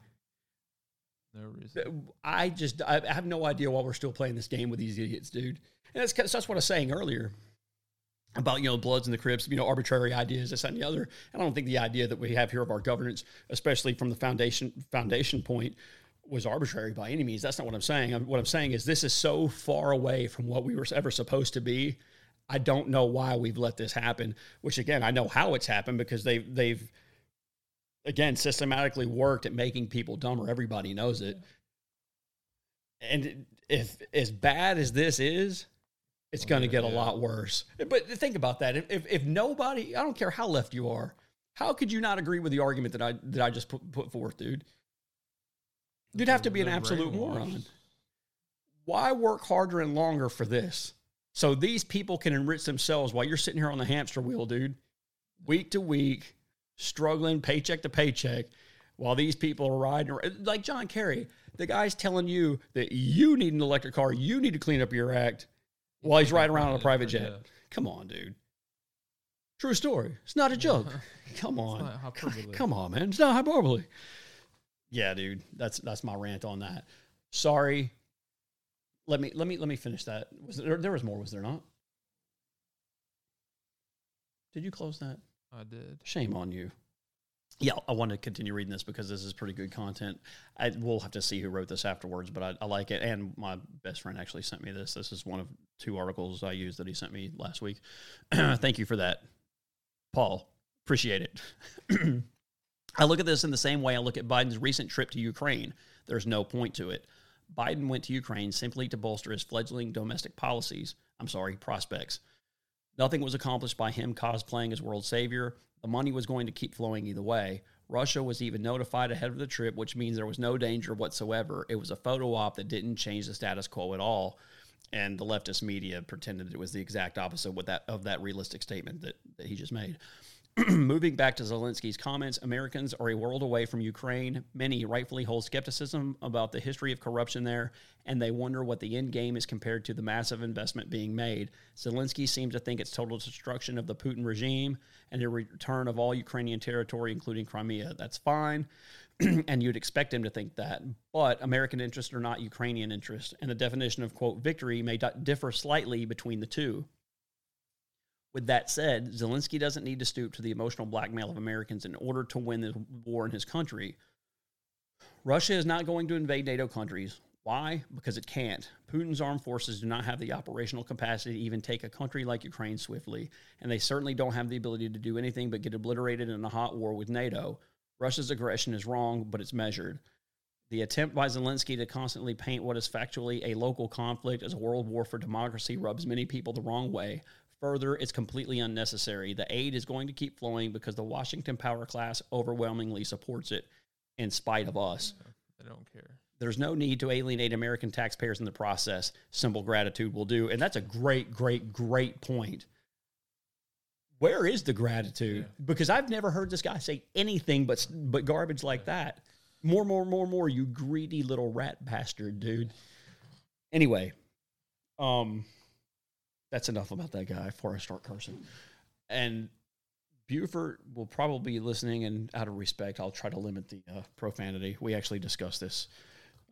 No reason. I just I have no idea why we're still playing this game with these idiots, dude. And that's that's what I was saying earlier about you know Bloods and the Crips, you know arbitrary ideas, this and the other. And I don't think the idea that we have here of our governance, especially from the foundation foundation point, was arbitrary by any means. That's not what I'm saying. I'm, what I'm saying is this is so far away from what we were ever supposed to be. I don't know why we've let this happen. Which again, I know how it's happened because they they've again systematically worked at making people dumber. Everybody knows it. And if as bad as this is, it's going to get a lot worse. But think about that. If, if if nobody, I don't care how left you are, how could you not agree with the argument that I that I just put, put forth, dude? You'd have to be an absolute moron. Why work harder and longer for this? So these people can enrich themselves while you're sitting here on the hamster wheel, dude, week to week, struggling paycheck to paycheck, while these people are riding around. Like John Kerry, the guy's telling you that you need an electric car, you need to clean up your act while he's riding around on a private jet. Yeah. Come on, dude. True story. It's not a joke. Come on. Come on, man. It's not hyperbole. Yeah, dude. That's that's my rant on that. Sorry. Let me let me let me finish that. Was there there was more, was there not? Did you close that? I did. Shame on you. Yeah, I want to continue reading this because this is pretty good content. I will have to see who wrote this afterwards, but I, I like it. And my best friend actually sent me this. This is one of two articles I used that he sent me last week. Thank you for that, Paul. Appreciate it. I look at this in the same way I look at Biden's recent trip to Ukraine. There's no point to it. Biden went to Ukraine simply to bolster his fledgling domestic policies. I'm sorry, prospects. Nothing was accomplished by him cosplaying as world savior. The money was going to keep flowing either way. Russia was even notified ahead of the trip, which means there was no danger whatsoever. It was a photo op that didn't change the status quo at all. And the leftist media pretended it was the exact opposite that of that realistic statement that, that he just made. Moving back to Zelensky's comments, Americans are a world away from Ukraine. Many rightfully hold skepticism about the history of corruption there, and they wonder what the end game is compared to the massive investment being made. Zelensky seems to think it's total destruction of the Putin regime and a return of all Ukrainian territory, including Crimea. That's fine, and you'd expect him to think that. But American interests are not Ukrainian interests, and the definition of, quote, victory may differ slightly between the two. With that said, Zelensky doesn't need to stoop to the emotional blackmail of Americans in order to win the war in his country. Russia is not going to invade NATO countries. Why? Because it can't. Putin's armed forces do not have the operational capacity to even take a country like Ukraine swiftly, and they certainly don't have the ability to do anything but get obliterated in a hot war with NATO. Russia's aggression is wrong, but it's measured. The attempt by Zelensky to constantly paint what is factually a local conflict as a world war for democracy rubs many people the wrong way. Further, it's completely unnecessary. The aid is going to keep flowing because the Washington power class overwhelmingly supports it in spite of us. I don't care. There's no need to alienate American taxpayers in the process. Simple gratitude will do. And that's a great, great, great point. Where is the gratitude? Because I've never heard this guy say anything but but garbage like that. More, more, more, more. You greedy little rat bastard, dude. Anyway, um, that's enough about that guy before I start cursing. And Buford will probably be listening, and out of respect, I'll try to limit the uh, profanity. We actually discussed this,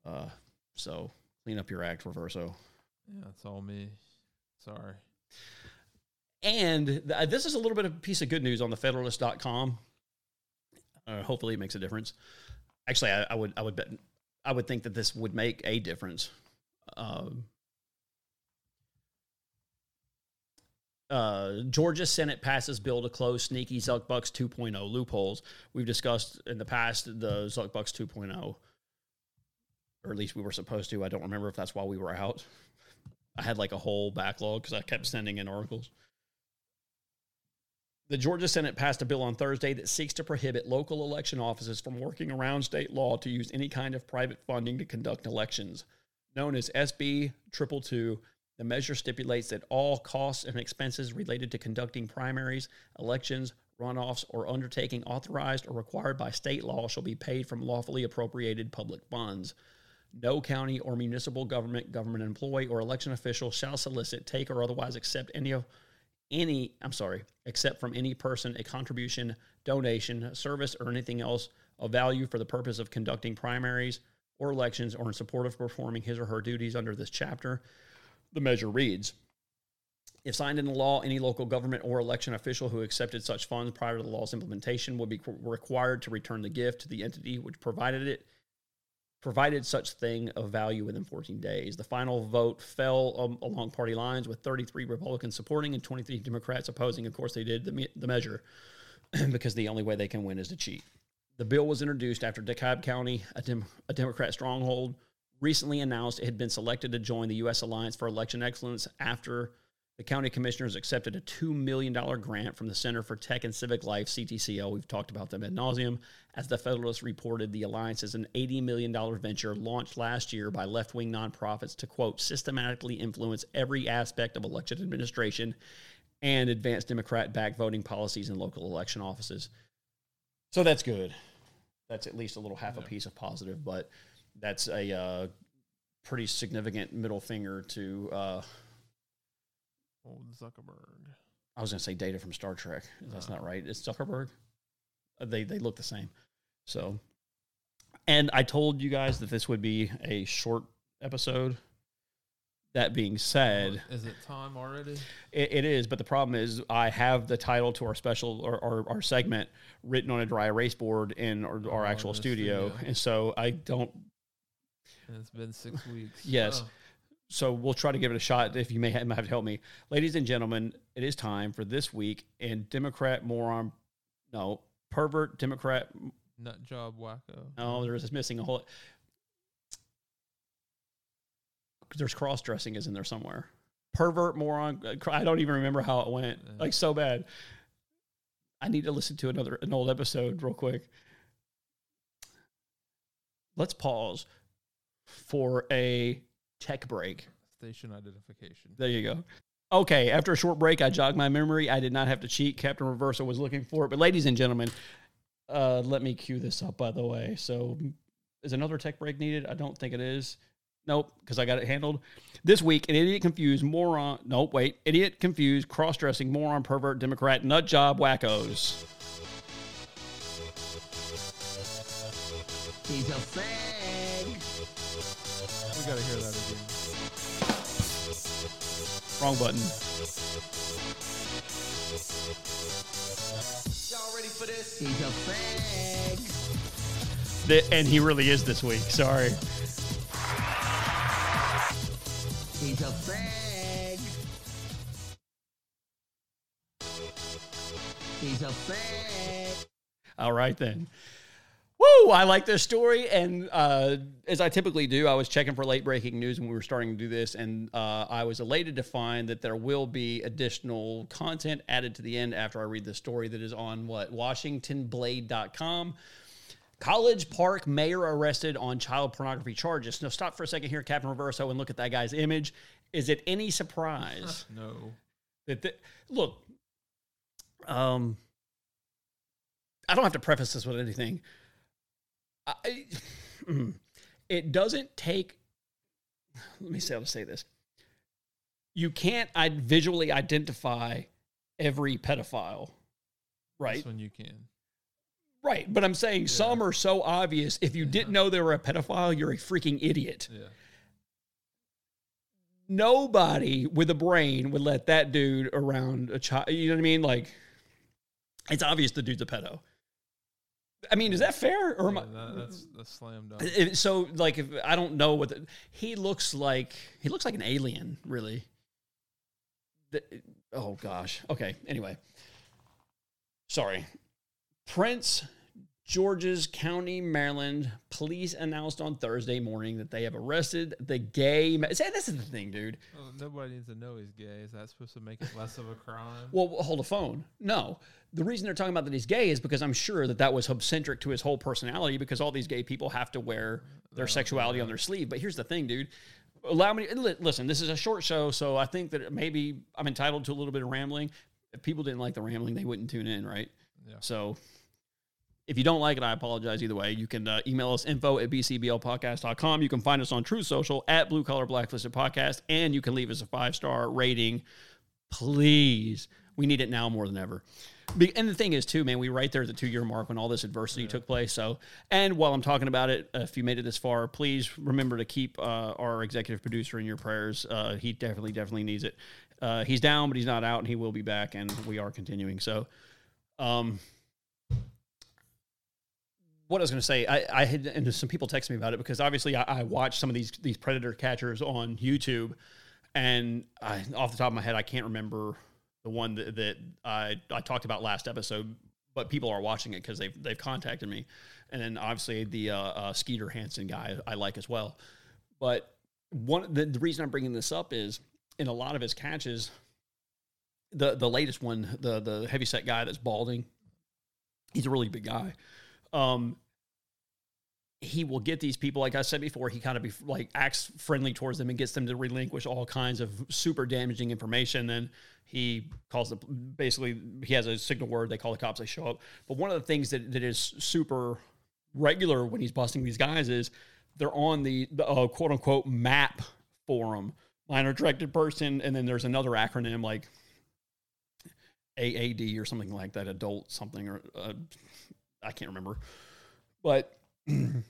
uh, so clean up your act, Reverso. Yeah, it's all me. Sorry. And th- this is a little bit of a piece of good news on the Federalist.com. Uh, hopefully, it makes a difference. Actually, I, I would, I would bet, I would think that this would make a difference. Um, uh, Georgia Senate passes bill to close sneaky Zuckbucks 2.0 loopholes. We've discussed in the past the Zuckbucks 2.0, or at least we were supposed to. I don't remember if that's why we were out. I had like a whole backlog because I kept sending in articles. The Georgia Senate passed a bill on Thursday that seeks to prohibit local election offices from working around state law to use any kind of private funding to conduct elections. Known as SB 222, the measure stipulates that all costs and expenses related to conducting primaries, elections, runoffs, or undertaking authorized or required by state law shall be paid from lawfully appropriated public funds. No county or municipal government, government employee, or election official shall solicit, take, or otherwise accept any of any, I'm sorry, except from any person a contribution, donation, service, or anything else of value for the purpose of conducting primaries or elections or in support of performing his or her duties under this chapter. The measure reads If signed into law, any local government or election official who accepted such funds prior to the law's implementation would be required to return the gift to the entity which provided it provided such thing of value within 14 days. The final vote fell um, along party lines with 33 Republicans supporting and 23 Democrats opposing. Of course, they did the, me- the measure because the only way they can win is to cheat. The bill was introduced after DeKalb County, a, Dem- a Democrat stronghold, recently announced it had been selected to join the U.S. Alliance for Election Excellence after the county commissioners accepted a $2 million grant from the Center for Tech and Civic Life, CTCL. We've talked about them ad nauseum. As the Federalist reported, the alliance is an $80 million venture launched last year by left wing nonprofits to, quote, systematically influence every aspect of election administration and advance Democrat backed voting policies in local election offices. So that's good. That's at least a little half a piece of positive, but that's a uh, pretty significant middle finger to. Uh, Old Zuckerberg. I was going to say data from Star Trek. That's No. not right. It's Zuckerberg. Uh, They they look the same. So, and I told you guys that this would be a short episode. That being said, Is it time already? it, it is, but the problem is I have the title to our special or our, our segment written on a dry erase board in our, our Oh, actual studio, studio. and so I don't. And it's been six weeks. Yes. Oh, So we'll try to give it a shot. If you may have, have to help me, ladies and gentlemen, it is time for this week in Democrat moron, no pervert Democrat nut job wacko. No, there's missing a whole. There's cross dressing is in there somewhere. Pervert moron. uh, I don't even remember how it went. Like so bad. I need to listen to another an old episode real quick. Let's pause for a tech break. Station identification. There you go. Okay, after a short break, I jogged my memory. I did not have to cheat. Captain Reverso was looking for it. But, ladies and gentlemen, uh, let me cue this up, by the way. So, is another tech break needed? I don't think it is. Nope, because I got it handled. This week, an idiot confused moron. Nope, wait. Idiot confused cross dressing moron pervert Democrat nut job wackos. He's a fag. We gotta hear that again. Wrong button. Y'all ready for this? He's a fag. Th- And he really is this week. Sorry. He's a fag. He's a fag. All right then. Woo! I like this story, and uh, as I typically do, I was checking for late breaking news when we were starting to do this, and uh, I was elated to find that there will be additional content added to the end after I read the story that is on what WashingtonBlade.com. College Park mayor arrested on child pornography charges. Now, stop for a second here, Captain Reverso, and look at that guy's image. Is it any surprise? No. that the, look um i don't have to preface this with anything I, it doesn't take let me say how to say this you can't I visually identify every pedophile right This one you can. right but i'm saying some are so obvious if you didn't know they were a pedophile you're a freaking idiot Yeah. nobody with a brain would let that dude around a child. You know what I mean? Like, it's obvious the dude's a pedo. I mean, is that fair? Or am Yeah, I, that, that's the slam dunk. so like if I don't know what the, he looks like. He looks like an alien, really. The- oh gosh. Okay. Anyway, sorry. Prince George's County, Maryland police announced on Thursday morning that they have arrested the gay. Ma- See, this is the thing, dude. Oh, nobody needs to know he's gay. Is that supposed to make it less of a crime? Well, hold a phone. No. The reason they're talking about that he's gay is because I'm sure that that was subcentric to his whole personality because all these gay people have to wear their oh, sexuality on their sleeve. But here's the thing, dude. Allow me li- listen, this is a short show, so I think that maybe I'm entitled to a little bit of rambling. If people didn't like the rambling, they wouldn't tune in, right? Yeah. So if you don't like it, I apologize either way. You can uh, email us info at bcblpodcast.com. You can find us on Truth Social at Blue Collar Blacklisted Podcast, and you can leave us a five star rating. Please, We need it now more than ever. And the thing is, too, man, we right there at the two year mark when all this adversity took place. So, and while I'm talking about it, uh, if you made it this far, please remember to keep uh, our executive producer in your prayers. Uh, he definitely, definitely needs it. Uh, he's down, but he's not out, and he will be back, and we are continuing. So, um, what I was going to say, I, I had and some people text me about it because obviously I, I watched some of these these predator catchers on YouTube, and I, off the top of my head, I can't remember the one that, that I I talked about last episode, but people are watching it because they've they've contacted me, and then obviously the uh, uh, Skeeter Hansen guy I like as well, but one the, the reason I'm bringing this up is in a lot of his catches, the the latest one, the the heavyset guy that's balding, he's a really big guy. Um, he will get these people, like I said before, he kind of be like acts friendly towards them and gets them to relinquish all kinds of super damaging information. Then he calls the basically he has a signal word. They call the cops. They show up. But one of the things that, that is super regular when he's busting these guys is they're on the, the uh, quote unquote map forum, minor directed person, and then there's another acronym like AAD or something like that, adult something or uh, I can't remember, but the,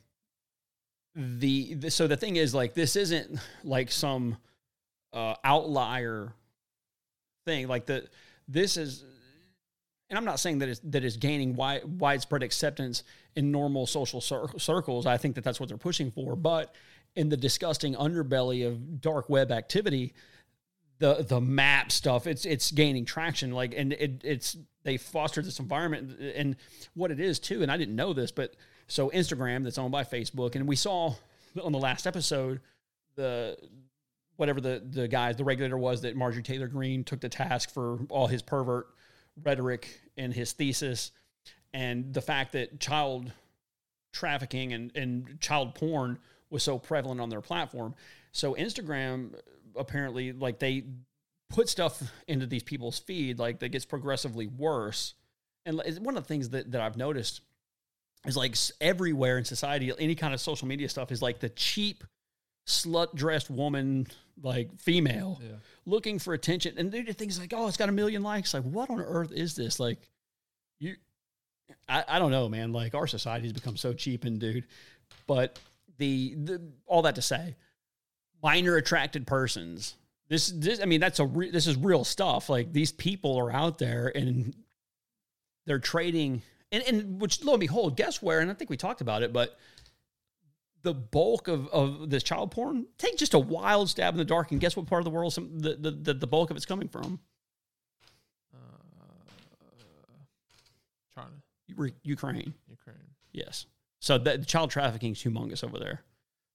the so the thing is like this isn't like some uh, outlier thing like the this is and I'm not saying that it's that is gaining wide, widespread acceptance in normal social cir- circles. I think that that's what they're pushing for, but in the disgusting underbelly of dark web activity, the the map stuff it's it's gaining traction. Like and it, it's they fostered this environment and what it is too. And I didn't know this, but so Instagram that's owned by Facebook, and we saw on the last episode the whatever the the guy the regulator was that Marjorie Taylor Greene took the task for all his pervert rhetoric in his thesis and the fact that child trafficking and, and child porn was so prevalent on their platform. So Instagram apparently like they put stuff into these people's feed like that gets progressively worse. And one of the things that, that I've noticed is like everywhere in society, any kind of social media stuff is like the cheap slut dressed woman, like female Yeah. looking for attention. And they do things like, oh, it's got a million likes. Like, what on earth is this? Like, you, I, I don't know, man. Like, our society's become so cheap and dude. But the, the all that to say, minor attracted persons. This, this, I mean, that's a re- this is real stuff. Like these people are out there and they're trading, and, and which lo and behold, guess where? And I think we talked about it, but the bulk of, of this child porn, take just a wild stab in the dark and guess what part of the world some, the, the, the, the bulk of it's coming from? Uh, China, Ukraine. Ukraine. Yes. So the, the child trafficking is humongous over there.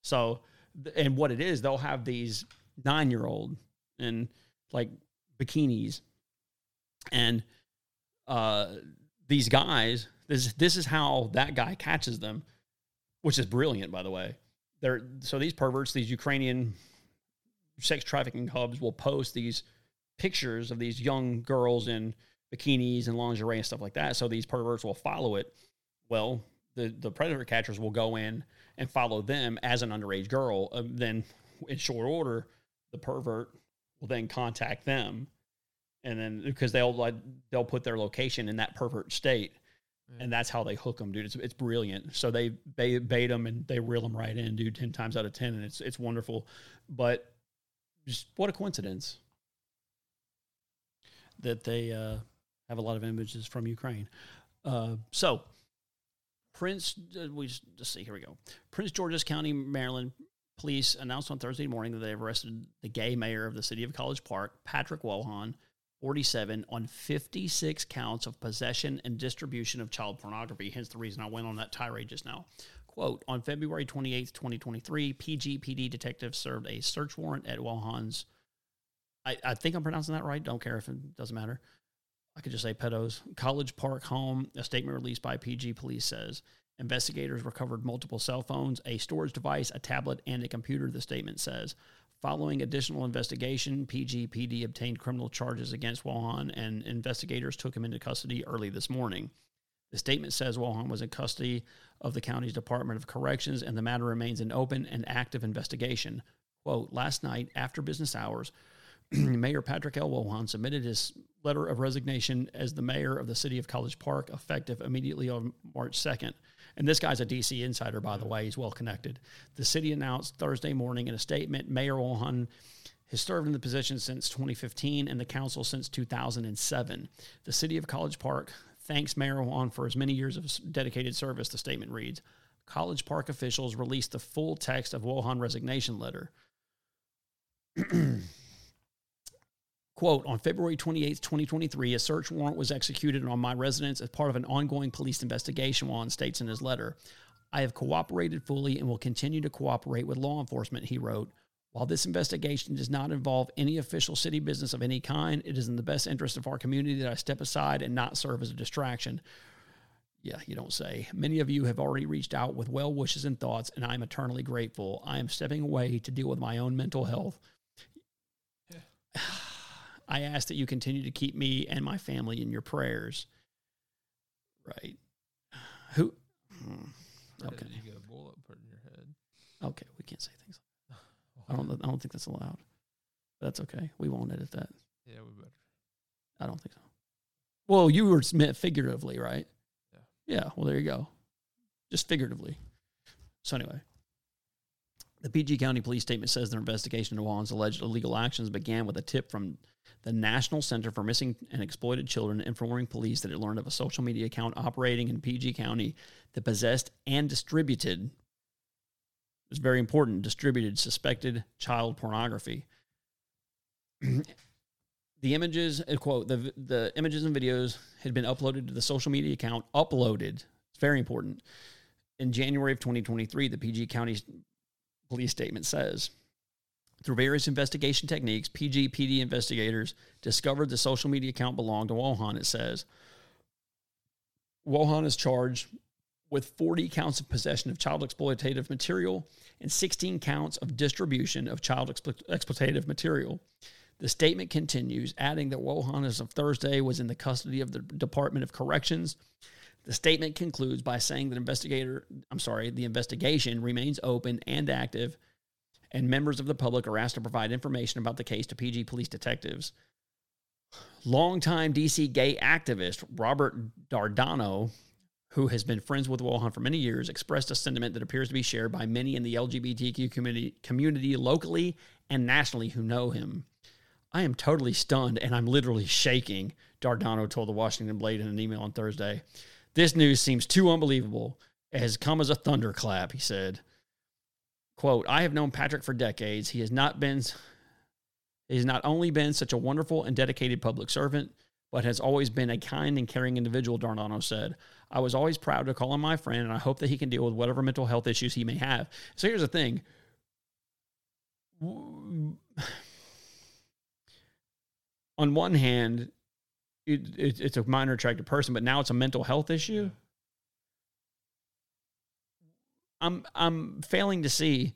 So, and what it is, they'll have these nine year old in like bikinis, and uh, these guys. This this is how that guy catches them, which is brilliant, by the way. They're so these perverts, these Ukrainian sex trafficking hubs, will post these pictures of these young girls in bikinis and lingerie and stuff like that. So these perverts will follow it. Well, the the predator catchers will go in and follow them as an underage girl. Uh, then, in short order, the pervert will then contact them, and then because they'll like they'll put their location in that pervert state, and that's how they hook them, dude. It's it's brilliant. So they they bait them and they reel them right in, dude. Ten times out of ten, and it's it's wonderful. But just what a coincidence that they uh, have a lot of images from Ukraine. Uh, so Prince, uh, we just, see. Here we go. Prince George's County, Maryland police announced on Thursday morning that they have arrested the gay mayor of the city of College Park, Patrick Wojahn, 47, on 56 counts of possession and distribution of child pornography. Hence the reason I went on that tirade just now. Quote On February 28, 2023, PGPD detectives served a search warrant at Wojahn's. I, I think I'm pronouncing that right. Don't care if it doesn't matter. I could just say pedos. College Park home. A statement released by PG Police says investigators recovered multiple cell phones, a storage device, a tablet, and a computer. The statement says. Following additional investigation, PGPD obtained criminal charges against Wojahn, and investigators took him into custody early this morning. The statement says Wojahn was in custody of the county's Department of Corrections, and the matter remains an open and active investigation. Quote, last night, after business hours, Mayor Patrick L. Wojahn submitted his letter of resignation as the mayor of the city of College Park, effective immediately on March 2nd. And this guy's a DC insider, by the way. He's well connected. The city announced Thursday morning in a statement Mayor Wojahn has served in the position since 2015 and the council since 2007. The city of College Park thanks Mayor Wojahn for his many years of dedicated service, the statement reads. College Park officials released the full text of Wojahn resignation letter. Quote, on February 28, 2023, a search warrant was executed on my residence as part of an ongoing police investigation, Juan states in his letter. I have cooperated fully and will continue to cooperate with law enforcement, he wrote. While this investigation does not involve any official city business of any kind, it is in the best interest of our community that I step aside and not serve as a distraction. Yeah, you don't say. Many of you have already reached out with well wishes and thoughts, and I am eternally grateful. I am stepping away to deal with my own mental health. I ask that you continue to keep me and my family in your prayers. Right. Who? hmm, Okay. You get a bullet put in your head. Okay. We can't say things. Like. I don't. I don't think that's allowed. That's okay. We won't edit that. Yeah, we better. I don't think so. Well, you were meant figuratively, right? Yeah. Yeah. Well, there you go. Just figuratively. So anyway, the PG County Police statement says their investigation into Wallen's alleged illegal actions began with a tip from the National Center for Missing and Exploited Children, informing police that it learned of a social media account operating in PG County that possessed and distributed. It's very important. Distributed suspected child pornography. the images uh, quote the the images and videos had been uploaded to the social media account uploaded it's very important in january of 2023 the pg county police statement says through various investigation techniques PGPD investigators discovered the social media account belonged to Wojahn it says Wojahn is charged with 40 counts of possession of child exploitative material and 16 counts of distribution of child explo- exploitative material the statement continues, adding that Wojahn as of Thursday was in the custody of the Department of Corrections. The statement concludes by saying that investigator, I'm sorry, the investigation remains open and active, and members of the public are asked to provide information about the case to PG police detectives. Longtime DC gay activist Robert Dardano, who has been friends with Wojahn for many years, expressed a sentiment that appears to be shared by many in the LGBTQ community, community locally and nationally who know him. I am totally stunned and I'm literally shaking, Dardano told the Washington Blade in an email on Thursday. This news seems too unbelievable. It has come as a thunderclap, he said. Quote, I have known Patrick for decades. He has not been he has not only been such a wonderful and dedicated public servant, but has always been a kind and caring individual, Dardano said. I was always proud to call him my friend, and I hope that he can deal with whatever mental health issues he may have. So here's the thing. on one hand, it, it, it's a minor attractive person, but now it's a mental health issue. I'm I'm failing to see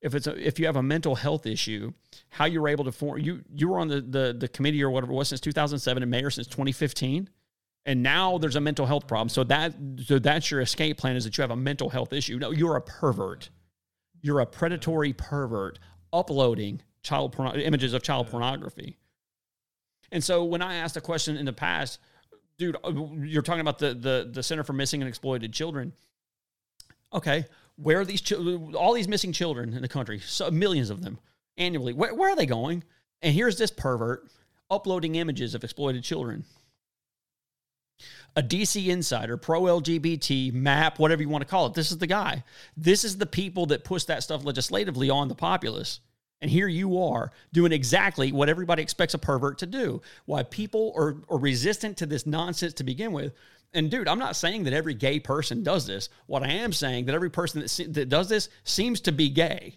if it's a, if you have a mental health issue, how you were able to form you you were on the the the committee or whatever it was since 2007 and mayor since 2015, and now there's a mental health problem. So that so that's your escape plan is that you have a mental health issue. No, you're a pervert. You're a predatory pervert uploading child porno- images of child pornography. And so when I asked a question in the past, dude, uh, you're talking about the the the Center for Missing and Exploited Children. Okay, where are these? All these missing children in the country, so millions of them annually. Where, where are they going? And here's this pervert uploading images of exploited children. A DC insider, pro LGBT, map, whatever you want to call it. This is the guy. This is the people that push that stuff legislatively on the populace. And here you are doing exactly what everybody expects a pervert to do. Why people are, are resistant to this nonsense to begin with. And dude, I'm not saying that every gay person does this. What I am saying that every person that, se- that does this seems to be gay.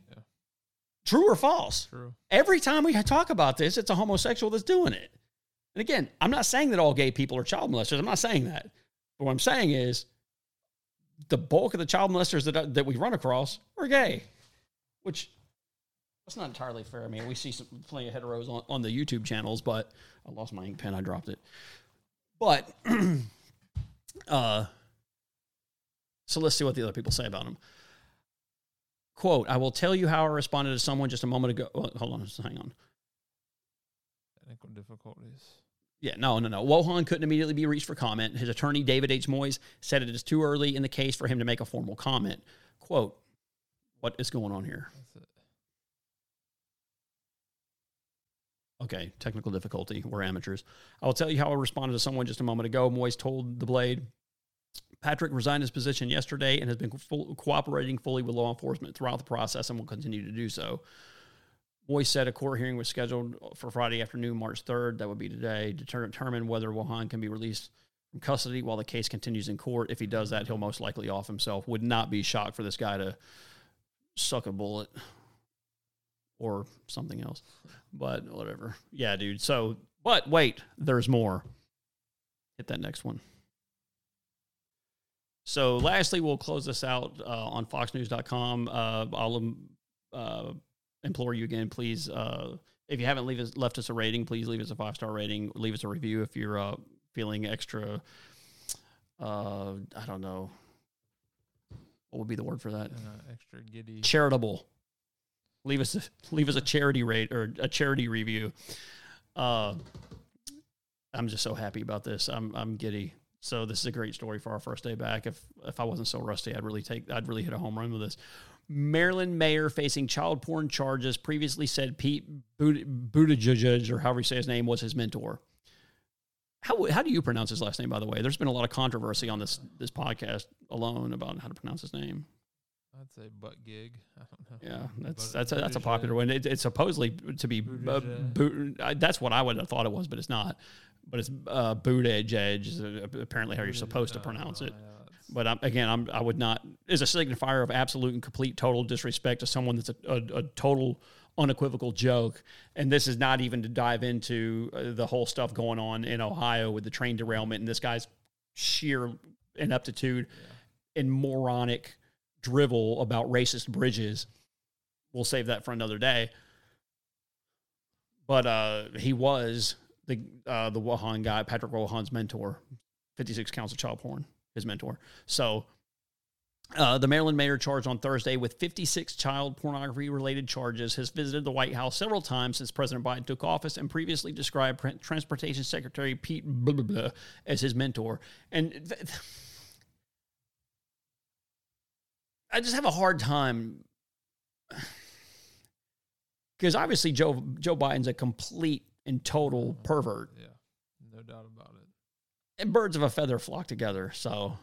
True or false? True. Every time we talk about this, it's a homosexual that's doing it. And again, I'm not saying that all gay people are child molesters. I'm not saying that. But what I'm saying is the bulk of the child molesters that, that we run across are gay, which that's not entirely fair. I mean, we see some, plenty of heteros on, on the YouTube channels, but I lost my ink pen. I dropped it. But, uh, so let's see what the other people say about him. Quote, I will tell you how I responded to someone just a moment ago. Well, hold on, just hang on. technical difficulties. Yeah, no, no, no. Wojahn couldn't immediately be reached for comment. His attorney, David H. Moyes, said it is too early in the case for him to make a formal comment. Quote, what is going on here? That's it. Okay, technical difficulty. We're amateurs. I will tell you how I responded to someone just a moment ago. Moyes told The Blade Patrick resigned his position yesterday and has been cooperating fully with law enforcement throughout the process and will continue to do so. Moyes said a court hearing was scheduled for Friday afternoon, March 3rd. That would be today. To determine whether Wojahn can be released from custody while the case continues in court. If he does that, he'll most likely off himself. Would not be shocked for this guy to suck a bullet or something else. But whatever. Yeah, dude. So, but wait, there's more. Hit that next one. So, lastly, we'll close this out uh, on FoxNews.com. Uh, I'll um, uh, implore you again, please. Uh, if you haven't leave us, left us a rating, please leave us a five star rating. Leave us a review if you're uh, feeling extra. Uh, I don't know. What would be the word for that? Uh, extra giddy. charitable. Leave us a, leave us a charity rate or a charity review. Uh, I'm just so happy about this. I'm I'm giddy. So this is a great story for our first day back. If if I wasn't so rusty, I'd really take I'd really hit a home run with this. Maryland mayor facing child porn charges previously said Pete But- Buttigieg or however you say his name was his mentor. How how do you pronounce his last name? By the way, there's been a lot of controversy on this this podcast alone about how to pronounce his name. I'd say butt gig. I don't know. Yeah, that's that's a, that's a popular one. It, it's supposedly to be uh, boot. I- That's what I would have thought it was, but it's not. But it's uh, boot edge edge is uh, apparently how you're supposed to Uh, pronounce it. But I'm, again, I'm, I would not is a signifier of absolute and complete total disrespect to someone that's a, a, a total unequivocal joke. And this is not even to dive into uh, the whole stuff going on in Ohio with the train derailment and this guy's sheer ineptitude and moronic drivel about racist bridges. We'll save that for another day. But uh, he was the uh, the Wojahn guy, Patrick Wojahn's mentor, 56 counts of child porn, his mentor. So uh, the Maryland mayor charged on Thursday with 56 child pornography related charges has visited the White House several times since President Biden took office and previously described Transportation Secretary Pete blah, blah, blah, as his mentor. And th- I just have a hard time because obviously Joe Joe Biden's a complete and total oh, pervert, Yeah, no doubt about it. and birds of a feather flock together. So,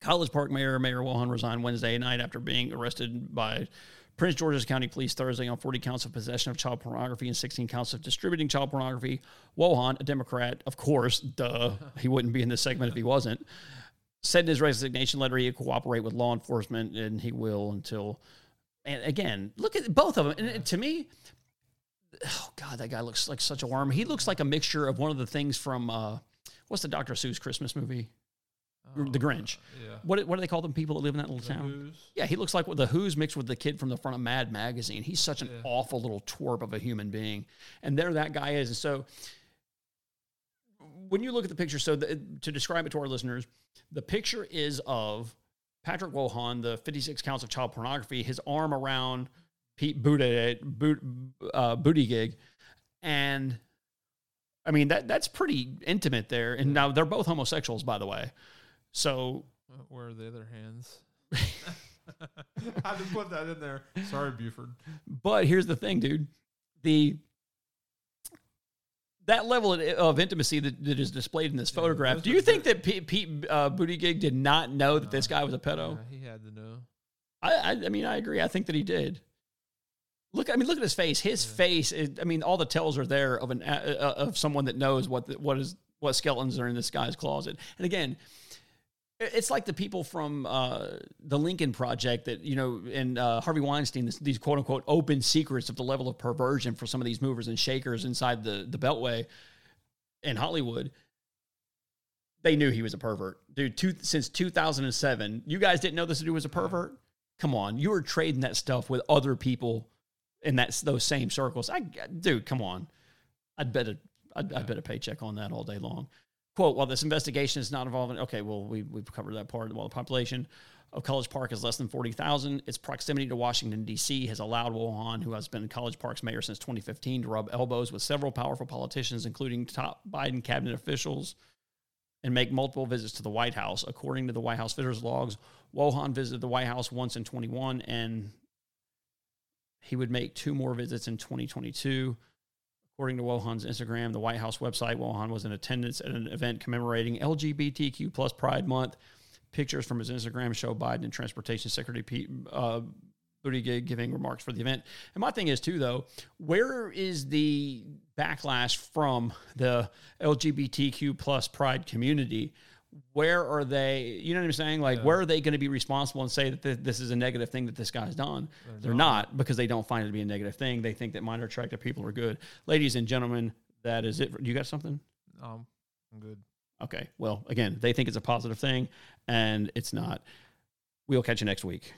College Park Mayor Mayor Wilhelm resigned Wednesday night after being arrested by Prince George's County Police Thursday on 40 counts of possession of child pornography and 16 counts of distributing child pornography. Wojahn, a Democrat, of course, duh, he wouldn't be in this segment if he wasn't, said in his resignation letter he would cooperate with law enforcement and he will until. And again, look at both of them. And to me, oh god, that guy looks like such a worm. He looks like a mixture of one of the things from uh, what's the Dr. Seuss Christmas movie? the Grinch. Yeah. What what do they call them? People that live in that little The town. Who's? Yeah, he looks like the Who's mixed with the kid from the front of Mad Magazine. He's such an Yeah. awful little twerp of a human being, and there that guy is. And so, when you look at the picture, so the, to describe it to our listeners, the picture is of Patrick Wojahn, the 56 counts of child pornography, his arm around Pete Buttigieg, boot, uh, booty gig, and I mean that that's pretty intimate there. And now they're both homosexuals, by the way. So Where are the other hands? I to put that in there. Sorry, Buford. But here's the thing, dude. The that level of- intimacy that, that is displayed in this Yeah, photograph. Do you think very- that Pete, Pete uh, Buttigieg did not know that this guy was a pedo? Yeah, he had to know. I, I, I mean, I agree. I think that he did. Look, I mean, look at his face. His Yeah. face. Is, I mean, all the tells are there of an uh, uh, of someone that knows what the, what is what skeletons are in this guy's closet. And again, it's like the people from uh, the Lincoln Project that you know, and uh, Harvey Weinstein. This, these quote unquote open secrets of the level of perversion for some of these movers and shakers inside the the Beltway in Hollywood. They knew he was a pervert, dude. Two, since 2007, you guys didn't know this dude was a pervert. Come on, you were trading that stuff with other people in that those same circles. I, dude, come on. I'd bet a, I'd, I'd bet a paycheck on that all day long. Quote, while this investigation is not involving, okay, well, we, we've covered that part. While the population of College Park is less than 40,000, its proximity to Washington, D.C. has allowed Wojahn, who has been College Park's mayor since 2015, to rub elbows with several powerful politicians, including top Biden cabinet officials, and make multiple visits to the White House. According to the White House visitors logs, Wojahn visited the White House once in 21, and he would make two more visits in 2022. According to Wojahn's Instagram, the White House website, Wojahn was in attendance at an event commemorating LGBTQ plus Pride Month. Pictures from his Instagram show Biden and Transportation Secretary Pete uh, Buttigieg giving remarks for the event. And my thing is too, though, where is the backlash from the LGBTQ plus Pride community? Where are they? You know what I'm saying? Like, where are they going to be responsible and say that th- this is a negative thing that this guy's done? They're, not. because they don't find it to be a negative thing. They think that minor attractive people are good. Ladies and gentlemen, that is it. For, you got something? Um, I'm good. Okay. Well, again, they think it's a positive thing, and it's not. We'll catch you next week.